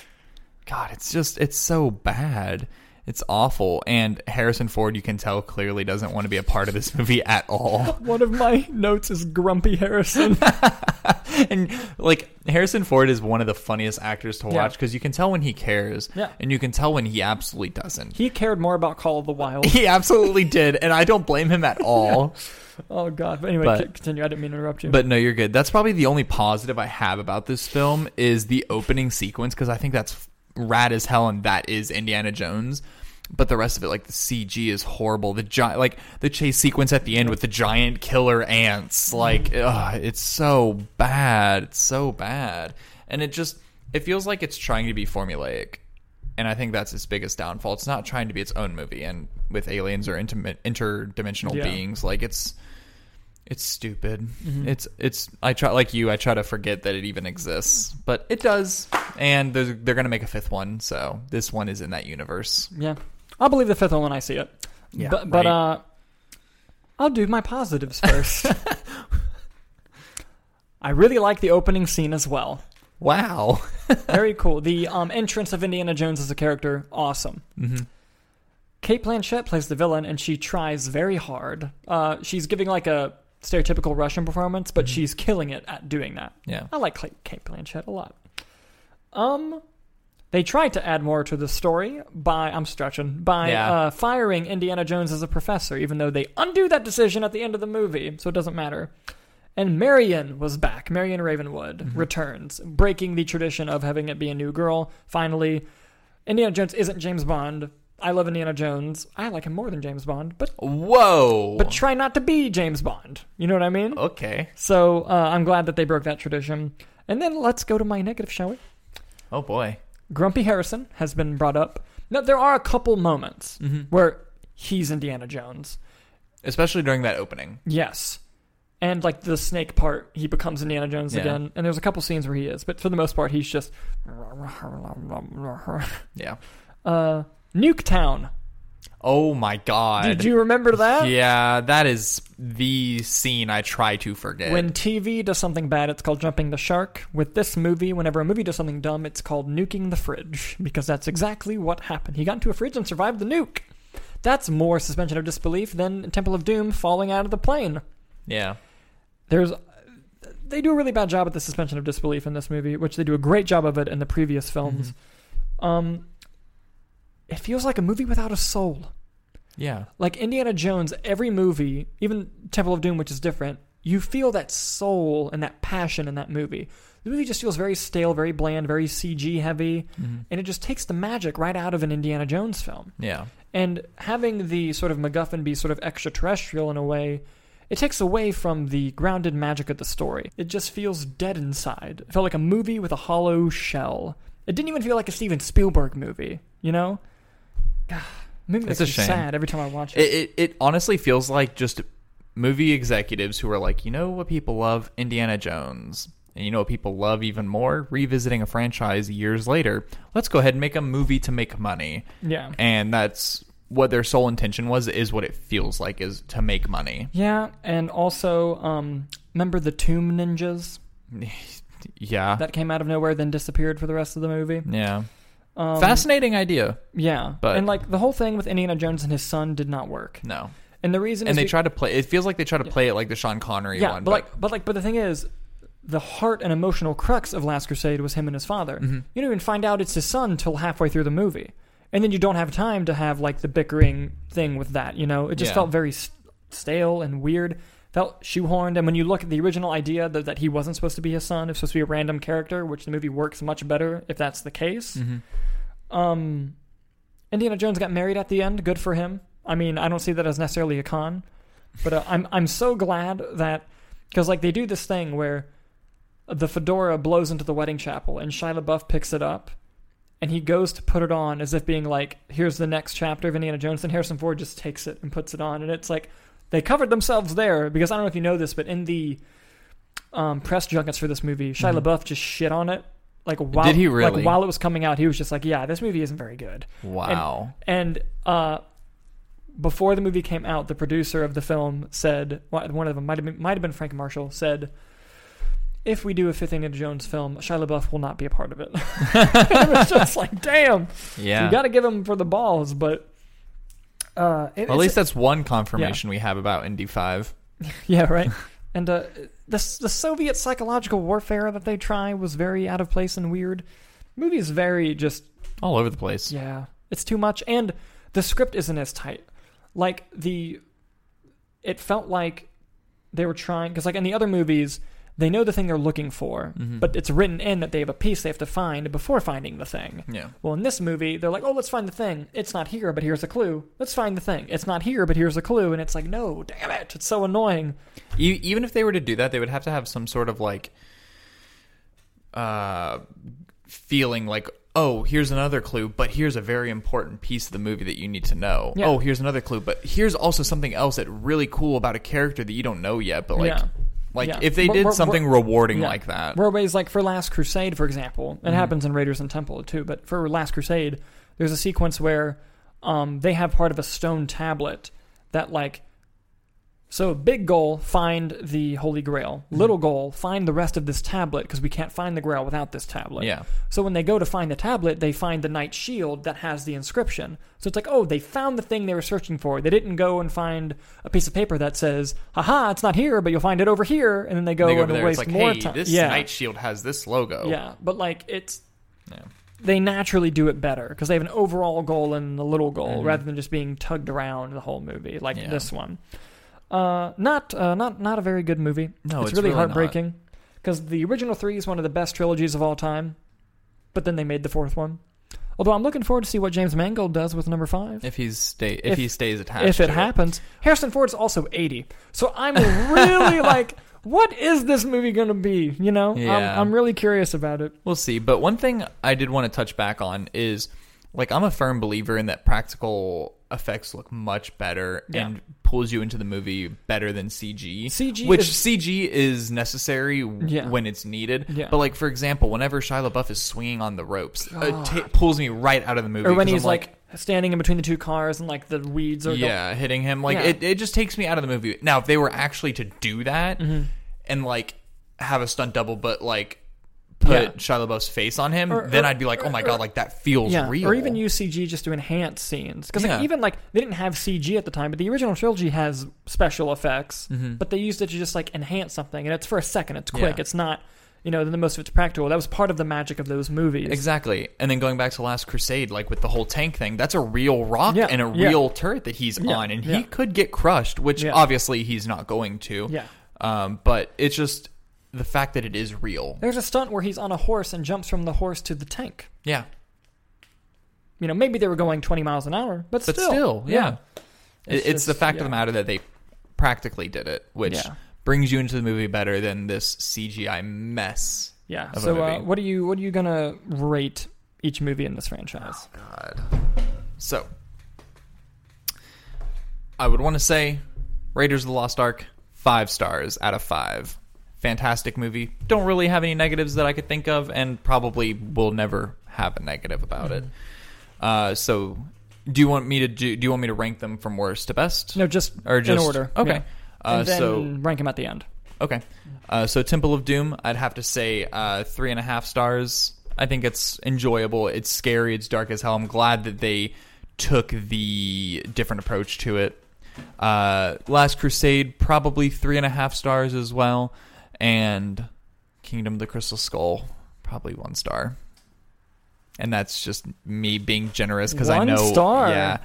God, it's just it's so bad. It's awful. And Harrison Ford, you can tell clearly doesn't want to be a part of this movie at all. [LAUGHS] One of my notes is Grumpy Harrison. [LAUGHS] and like Harrison Ford is one of the funniest actors to watch because you can tell when he cares, Yeah. and you can tell when he absolutely doesn't. he cared more about Call of the Wild. [LAUGHS] He absolutely did, and I don't blame him at all. Oh God! But anyway, But- continue. I didn't mean to interrupt you. But no, you're good. That's probably the only positive I have about this film is the opening sequence because I think that's rad as hell, and that is Indiana Jones. But the rest of it, like the CG, is horrible. The giant, like the chase sequence at the end with the giant killer ants, like ugh, it's so bad. It's so bad, and it just it feels like it's trying to be formulaic. And I think that's its biggest downfall. It's not trying to be its own movie, and with aliens or inter- interdimensional Yeah. beings, like it's it's stupid. Mm-hmm. It's it's I try like you. I try to forget that it even exists, but it does. And they're, they're gonna make a fifth one, so this one is in that universe. yeah, I'll believe the fifth one when I see it. Yeah, but but right. uh, I'll do my positives first. [LAUGHS] I really like the opening scene as well. Wow. [LAUGHS] Very cool. The [LAUGHS] um, entrance of Indiana Jones as a character, awesome. hmm Cate Blanchett plays the villain, and she tries very hard. Uh, she's giving like a stereotypical Russian performance, but she's killing it at doing that. Yeah. I like Cate Blanchett a lot. Um, they tried to add more to the story by I'm stretching by Yeah. uh, firing Indiana Jones as a professor, even though they undo that decision at the end of the movie, so it doesn't matter. And Marion was back. Marion Ravenwood returns, breaking the tradition of having it be a new girl. Finally, Indiana Jones isn't James Bond. I love Indiana Jones. I like him more than James Bond, but Whoa. but try not to be James Bond. You know what I mean? okay. So uh, I'm glad that they broke that tradition. And then let's go to my negative, shall we? Oh boy. Grumpy Harrison has been brought up. Now there are a couple moments Mm-hmm. where he's Indiana Jones. Especially during that opening. Yes. And like the snake part, he becomes Indiana Jones Yeah. again. And there's a couple scenes where he is, but for the most part, he's just. Yeah. [LAUGHS] Uh, Nuketown. Oh my god. Did you remember that? Yeah, that is the scene I try to forget. When TV does something bad, it's called jumping the shark. With this movie, whenever a movie does something dumb, it's called nuking the fridge because that's exactly what happened. He got into a fridge and survived the nuke. That's more suspension of disbelief than Temple of Doom falling out of the plane. yeah. There's they do a really bad job at the suspension of disbelief in this movie, which they do a great job of it in the previous films. Um it feels like a movie without a soul. Yeah. like Indiana Jones, every movie, even Temple of Doom, which is different, you feel that soul and that passion in that movie. The movie just feels very stale, very bland, very CG heavy, mm-hmm. and it just takes the magic right out of an Indiana Jones film. Yeah. And having the sort of MacGuffin be sort of extraterrestrial in a way, it takes away from the grounded magic of the story. It just feels dead inside. It felt like a movie with a hollow shell. It didn't even feel like a Steven Spielberg movie, you know? God, movie makes It's a me shame. sad every time I watch it. It, it it honestly feels like just movie executives who are like, you know what people love? Indiana Jones. And you know what people love even more? Revisiting a franchise years later. Let's go ahead and make a movie to make money. Yeah. And that's what their sole intention was, is what it feels like, is to make money. Yeah, and also, um, remember the Tomb Ninjas [LAUGHS] Yeah. that came out of nowhere, then disappeared for the rest of the movie? yeah. Um, Fascinating idea. Yeah, but- and like the whole thing with Indiana Jones and his son did not work. No. And the reason and is they be- try to play. It feels like they try to play it like the Sean Connery yeah, one, but like, but like, but the thing is, the heart and emotional crux of Last Crusade was him and his father. Mm-hmm. You don't even find out it's his son till halfway through the movie, and then you don't have time to have like the bickering thing with that. You know, it just Yeah. felt very st- stale and weird. Felt shoehorned, and when you look at the original idea that, that he wasn't supposed to be his son, it's supposed to be a random character, which the movie works much better if that's the case. Mm-hmm. Um, Indiana Jones got married at the end. Good for him. I mean, I don't see that as necessarily a con, but uh, I'm I'm so glad that because like they do this thing where the fedora blows into the wedding chapel and Shia LaBeouf picks it up and he goes to put it on as if being like, "Here's the next chapter of Indiana Jones." And Harrison Ford just takes it and puts it on, and it's like they covered themselves there because I don't know if you know this, but in the um, press junkets for this movie, Shia Mhm. LaBeouf just shit on it. Like while, Did he really? Like while it was coming out, he was just like, "Yeah, this movie isn't very good." wow. And uh, before the movie came out, the producer of the film said one of them might have been, might have been Frank Marshall said, "If we do a fifth Indiana Jones film, Shia LaBeouf will not be a part of it." [LAUGHS] it was just like, damn, yeah. you got to give him for the balls, but. Uh, it- well, at least that's one confirmation we have about Indy Five. [LAUGHS] yeah, right. And uh, the the Soviet psychological warfare that they try was very out of place and weird. Movie is very just All over the place. Yeah, it's too much, and the script isn't as tight. Like the, it felt like they were trying because like in the other movies, they know the thing they're looking for, Mhm. but it's written in that they have a piece they have to find before finding the thing. Yeah. Well, in this movie, they're like, "Oh, let's find the thing. It's not here, but here's a clue. Let's find the thing. It's not here, but here's a clue." And it's like, "No, damn it! It's so annoying." Even if they were to do that, they would have to have some sort of like uh feeling like oh here's another clue but here's a very important piece of the movie that you need to know Yeah. oh here's another clue but here's also something else that really cool about a character that you don't know yet but like Yeah. Like Yeah. if they We're- did we're- something we're- rewarding yeah. like that Whereas, like for Last Crusade, for example, it Mhm. happens in Raiders and Temple too. But for Last Crusade, there's a sequence where um, they have part of a stone tablet that, like, so big goal, find the Holy Grail. Mhm. Little goal, find the rest of this tablet because we can't find the Grail without this tablet. yeah So when they go to find the tablet, they find the Knight's Shield that has the inscription. So it's like, oh, they found the thing they were searching for. They didn't go and find a piece of paper that says, haha, it's not here, but you'll find it over here. And then they go, they go and there waste like more hey time. this yeah. knight shield has this logo Yeah, but like it's Yeah. they naturally do it better because they have an overall goal and a little goal Mhm. rather than just being tugged around the whole movie like Yeah. this one. Uh, not uh, not not a very good movie. No, it's, it's really, really heartbreaking because the original three is one of the best trilogies of all time, but then they made the fourth one. Although I'm looking forward to see what James Mangold does with number five. if he's stay if, If- he stays attached if it happens. Harrison Ford's also 80. So I'm [LAUGHS] really like, what is this movie going to be? You know? Yeah. I'm, I'm really curious about it. We'll see. But one thing I did want to touch back on is like I'm a firm believer in that practical effects look much better Yeah. and pulls you into the movie better than CG. CG which is- CG is necessary w- Yeah. when it's needed. Yeah. But like for example, whenever Shia LaBeouf is swinging on the ropes, it God. ta pulls me right out of the movie. Or when he's I'm like, standing in between the two cars and like the weeds are yeah, hitting him like it, it just takes me out of the movie. Now, if they were actually to do that Mhm. and like have a stunt double, but like put Yeah. Shia LaBeouf's face on him, Or- then or- I'd be like, oh my or- god, like that feels yeah, real. or even use CG just to enhance scenes. Because Yeah. like, even like they didn't have CG at the time, but the original trilogy has special effects, Mhm. but they used it to just like enhance something, and it's for a second. It's quick. Yeah. It's not, you know, the most of it's practical. That was part of the magic of those movies. Exactly. And then going back to Last Crusade, like with the whole tank thing, that's a real rock and a real turret that he's on, and he could get crushed, which obviously he's not going to. Yeah. Um, but it's just the fact that it is real. There's a stunt where he's on a horse and jumps from the horse to the tank. Yeah. You know, maybe they were going 20 miles an hour, but, But still, yeah. It's It- It's, the fact yeah. of the matter that they practically did it, which Yeah. brings you into the movie better than this CGI mess. Yeah. So, uh, what are you what are you gonna rate each movie in this franchise? God. So, I would want to say Raiders of the Lost Ark, five stars out of five. Fantastic movie. Don't really have any negatives that I could think of, and probably will never have a negative about it. Uh, so, do you want me to do? Do you want me to rank them from worst to best? No, just or just in order. Okay. Yeah. Uh, so rank them at the end. Okay. Uh, so Temple of Doom, I'd have to say uh, three and a half stars. I think it's enjoyable. It's scary. It's dark as hell. I'm glad that they took the different approach to it. Uh, Last Crusade probably three and a half stars as well, and Kingdom of the Crystal Skull probably one star. And that's just me being generous because I know, star? yeah,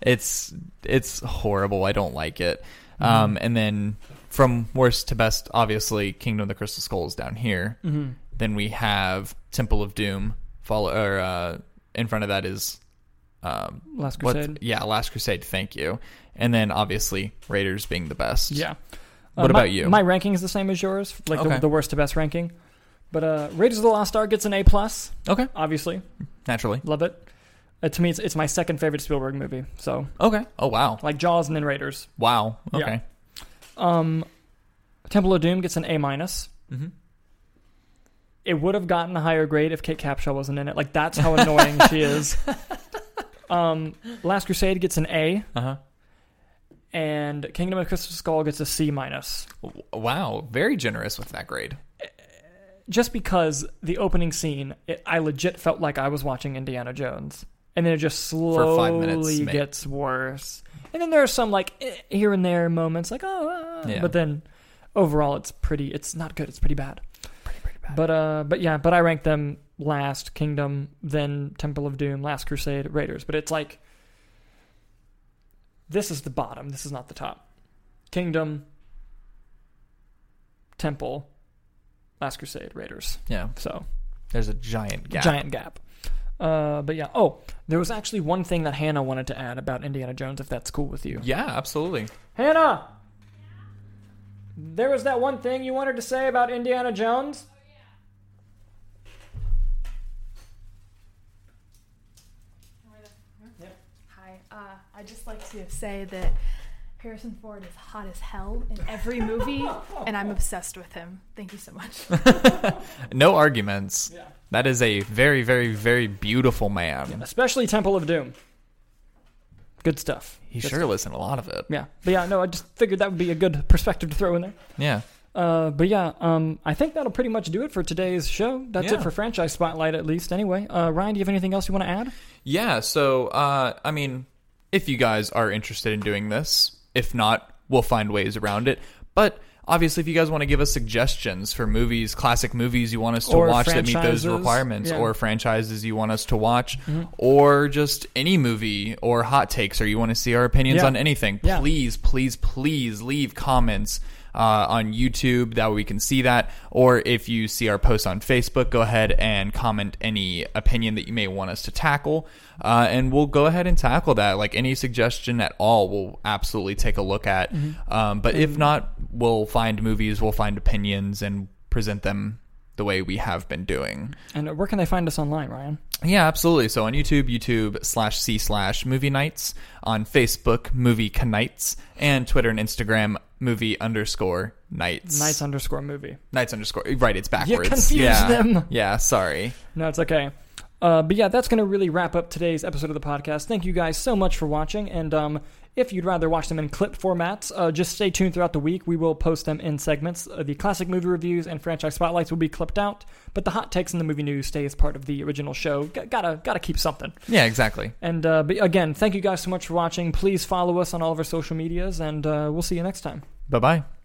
it's it's horrible. I don't like it. Mm-hmm. Um, and then from worst to best, obviously, Kingdom of the Crystal Skull is down here. Mm-hmm. Then we have Temple of Doom. Follow or uh, in front of that is um, Last what- Crusade. yeah, Last Crusade. Thank you. And then obviously Raiders being the best. Yeah. What Uh, my- about you? My ranking is the same as yours, like Okay. the, the worst to best ranking. But uh, Raiders of the Lost Ark gets an A plus. Okay. Obviously, Naturally. love it. Uh, to me, it's, it's my second favorite Spielberg movie. So Okay. Oh wow. like Jaws and then Raiders. Wow. Yeah. Okay. Um, Temple of Doom gets an A minus. hmm It would have gotten a higher grade if Kate Capshaw wasn't in it. Like that's how annoying she is. [LAUGHS] Um, Last Crusade gets an A, Uh huh. And Kingdom of Crystal Skull gets a C minus. Wow. Very generous with that grade. just because the opening scene, it, I legit felt like I was watching Indiana Jones, and then it just slowly minutes, gets worse. And then there are some like eh, here and there moments, like oh, ah, Yeah. but then overall, it's pretty. It's not good. It's pretty bad. Pretty pretty bad. But uh, but yeah, but I rank them last Kingdom, then Temple of Doom, Last Crusade, Raiders. But it's like this is the bottom. This is not the top. Kingdom, Temple, Last Crusade, Raiders. yeah. So There's a giant gap. giant gap. Uh, but yeah. Oh, there was actually one thing that Hannah wanted to add about Indiana Jones, if that's cool with you. Yeah. Absolutely. Hannah, there was that one thing you wanted to say about Indiana Jones. Uh, I just like to say that Harrison Ford is hot as hell in every movie, [LAUGHS] and I'm obsessed with him. Thank you so much. [LAUGHS] No arguments. Yeah. That is a very very very beautiful man. Especially Temple of Doom. Good stuff. He Good sure stuff. listened a lot of it. Yeah, but yeah, no, I just figured that would be a good perspective to throw in there. Yeah. Uh, but yeah, um, I think that'll pretty much do it for today's show. That's Yeah. it for franchise spotlight, at least. Anyway, uh, Ryan, do you have anything else you want to add? Yeah, so uh, I mean, if you guys are interested in doing this, if not, we'll find ways around it. But obviously, if you guys want to give us suggestions for movies, classic movies you want us to Or watch that meet those requirements, yeah. Mm-hmm. or franchises you want us to watch, or just any movie or hot takes, or you want to see our opinions Yeah. on anything, Yeah. please, please, please leave comments. Uh, on YouTube, that way we can see that. Or if you see our post on Facebook, go ahead and comment any opinion that you may want us to tackle, uh, and we'll go ahead and tackle that. Like any suggestion at all, we'll absolutely take a look at. Um, but if not, we'll find movies, we'll find opinions, and present them the way we have been doing. And where can they find us online, Ryan? Yeah, absolutely. So on YouTube, YouTube slash C slash movie nights. On Facebook, movie knights. And Twitter and Instagram, movie underscore nights. Nights underscore movie. Nights underscore. Right, it's backwards. confused yeah. them. Yeah, sorry. No, it's okay. Uh, but yeah, that's going to really wrap up today's episode of the podcast. Thank you guys so much for watching. And um, if you'd rather watch them in clip formats, uh, just stay tuned throughout the week. We will post them in segments. Uh, the classic movie reviews and franchise spotlights will be clipped out, but the hot takes and the movie news stay as part of the original show. G- gotta gotta keep something. Yeah, exactly. And uh, but again, thank you guys so much for watching. Please follow us on all of our social medias, and uh, we'll see you next time. Bye bye.